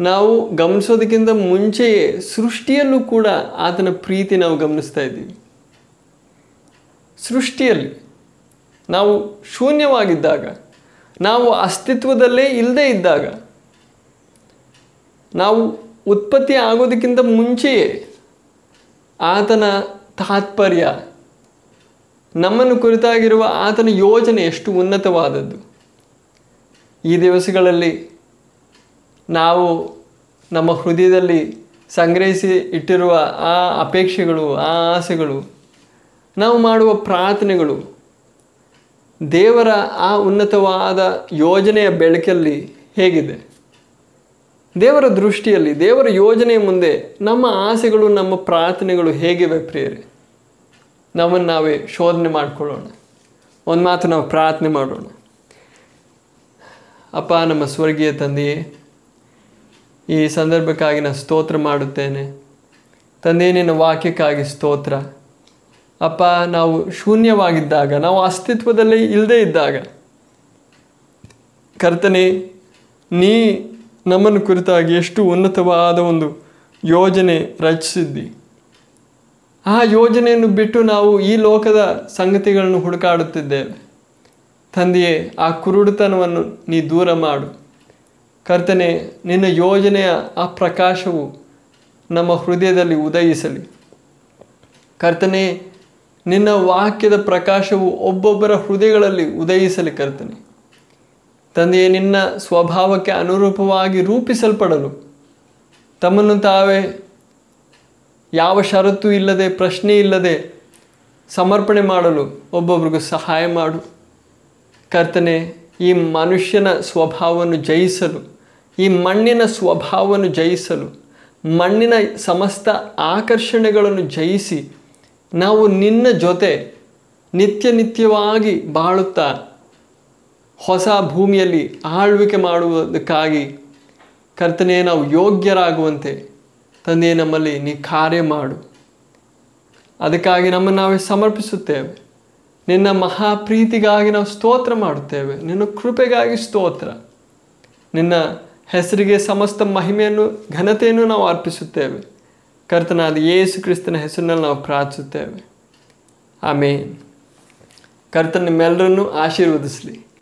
ನಾವು ಗಮನಿಸೋದಕ್ಕಿಂತ ಮುಂಚೆಯೇ ಸೃಷ್ಟಿಯಲ್ಲೂ ಕೂಡ ಆತನ ಪ್ರೀತಿ ನಾವು ಗಮನಿಸ್ತಾ ಇದ್ದೀವಿ. ಸೃಷ್ಟಿಯಲ್ಲಿ ನಾವು ಶೂನ್ಯವಾಗಿದ್ದಾಗ, ನಾವು ಅಸ್ತಿತ್ವದಲ್ಲೇ ಇಲ್ಲದೆ ಇದ್ದಾಗ, ನಾವು ಉತ್ಪತ್ತಿ ಆಗೋದಕ್ಕಿಂತ ಮುಂಚೆಯೇ ಆತನ ತಾತ್ಪರ್ಯ, ನಮ್ಮನ್ನು ಕುರಿತಾಗಿರುವ ಆತನ ಯೋಜನೆ ಎಷ್ಟು ಉನ್ನತವಾದದ್ದು. ಈ ದಿವಸಗಳಲ್ಲಿ ನಾವು ನಮ್ಮ ಹೃದಯದಲ್ಲಿ ಸಂಗ್ರಹಿಸಿ ಇಟ್ಟಿರುವ ಆ ಅಪೇಕ್ಷೆಗಳು, ಆ ಆಸೆಗಳು, ನಾವು ಮಾಡುವ ಪ್ರಾರ್ಥನೆಗಳು ದೇವರ ಆ ಉನ್ನತವಾದ ಯೋಜನೆಯ ಬೆಳಕಲ್ಲಿ ಹೇಗಿದೆ? ದೇವರ ದೃಷ್ಟಿಯಲ್ಲಿ, ದೇವರ ಯೋಜನೆಯ ಮುಂದೆ ನಮ್ಮ ಆಸೆಗಳು, ನಮ್ಮ ಪ್ರಾರ್ಥನೆಗಳು ಹೇಗಿವೆ ಪ್ರಿಯರಿ? ನಮ್ಮನ್ನು ನಾವೇ ಶೋಧನೆ ಮಾಡಿಕೊಳ್ಳೋಣ. ಒಂದು ಮಾತು ನಾವು ಪ್ರಾರ್ಥನೆ ಮಾಡೋಣ. ಅಪ್ಪ, ನಮ್ಮ ಸ್ವರ್ಗೀಯ ತಂದೆಯೇ, ಈ ಸಂದರ್ಭಕ್ಕಾಗಿ ನಾನು ಸ್ತೋತ್ರ ಮಾಡುತ್ತೇನೆ. ತಂದೆಯೇ, ನಿನ್ನ ವಾಕ್ಯಕ್ಕಾಗಿ ಸ್ತೋತ್ರ. ಅಪ್ಪ, ನಾವು ಶೂನ್ಯವಾಗಿದ್ದಾಗ, ನಾವು ಅಸ್ತಿತ್ವದಲ್ಲಿ ಇಲ್ಲದೇ ಇದ್ದಾಗ, ಕರ್ತನೆ, ನೀ ನಮ್ಮನ್ನು ಕುರಿತಾಗಿ ಎಷ್ಟು ಉನ್ನತವಾದ ಒಂದು ಯೋಜನೆ ರಚಿಸಿದ್ದಿ. ಆ ಯೋಜನೆಯನ್ನು ಬಿಟ್ಟು ನಾವು ಈ ಲೋಕದ ಸಂಗತಿಗಳನ್ನು ಹುಡುಕಾಡುತ್ತಿದ್ದೇವೆ. ತಂದೆಯೇ, ಆ ಕುರುಡುತನವನ್ನು ನೀ ದೂರ ಮಾಡು. ಕರ್ತನೆ, ನಿನ್ನ ಯೋಜನೆಯ ಆ ಪ್ರಕಾಶವು ನಮ್ಮ ಹೃದಯದಲ್ಲಿ ಉದಯಿಸಲಿ. ಕರ್ತನೆ ನಿನ್ನ ವಾಕ್ಯದ ಪ್ರಕಾಶವು ಒಬ್ಬೊಬ್ಬರ ಹೃದಯಗಳಲ್ಲಿ ಉದಯಿಸಲಿ ಕರ್ತನೆ. ತಂದೆಯೇ, ನಿನ್ನ ಸ್ವಭಾವಕ್ಕೆ ಅನುರೂಪವಾಗಿ ರೂಪಿಸಲ್ಪಡಲು. ತಮ್ಮನ್ನು ತಾವೇ ಯಾವ ಷರತ್ತು ಇಲ್ಲದೆ, ಪ್ರಶ್ನೆ ಇಲ್ಲದೆ ಸಮರ್ಪಣೆ ಮಾಡಲು ಒಬ್ಬೊಬ್ರಿಗೂ ಸಹಾಯ ಮಾಡು. ಕರ್ತನೆ, ಈ ಮನುಷ್ಯನ ಸ್ವಭಾವವನ್ನು ಜಯಿಸಲು, ಈ ಮಣ್ಣಿನ ಸ್ವಭಾವವನ್ನು ಜಯಿಸಲು, ಮಣ್ಣಿನ ಸಮಸ್ತ ಆಕರ್ಷಣೆಗಳನ್ನು ಜಯಿಸಿ ನಾವು ನಿನ್ನ ಜೊತೆ ನಿತ್ಯ ನಿತ್ಯವಾಗಿ ಬಾಳುತ್ತಾ ಹೊಸ ಭೂಮಿಯಲ್ಲಿ ಆಳ್ವಿಕೆ ಮಾಡುವುದಕ್ಕಾಗಿ ಕರ್ತನೇ, ನಾವು ಯೋಗ್ಯರಾಗುವಂತೆ ತಂದೆ, ನಮ್ಮಲ್ಲಿ ನೀ ಕಾರ್ಯ ಮಾಡು. ಅದಕ್ಕಾಗಿ ನಮ್ಮನ್ನು ನಾವೇ ಸಮರ್ಪಿಸುತ್ತೇವೆ. ನಿನ್ನ ಮಹಾಪ್ರೀತಿಗಾಗಿ ನಾವು ಸ್ತೋತ್ರ ಮಾಡುತ್ತೇವೆ. ನಿನ್ನ ಕೃಪೆಗಾಗಿ ಸ್ತೋತ್ರ. ನಿನ್ನ ಹೆಸರಿಗೆ ಸಮಸ್ತ ಮಹಿಮೆಯನ್ನು, ಘನತೆಯನ್ನು ನಾವು ಅರ್ಪಿಸುತ್ತೇವೆ. ಕರ್ತನಾದ ಯೇಸು ಕ್ರಿಸ್ತನ ಹೆಸರಿನಲ್ಲಿ ನಾವು ಪ್ರಾರ್ಥಿಸುತ್ತೇವೆ ಆಮೇನ್ ಕರ್ತನ ನಿಮ್ಮೆಲ್ಲರನ್ನು ಆಶೀರ್ವದಿಸಲಿ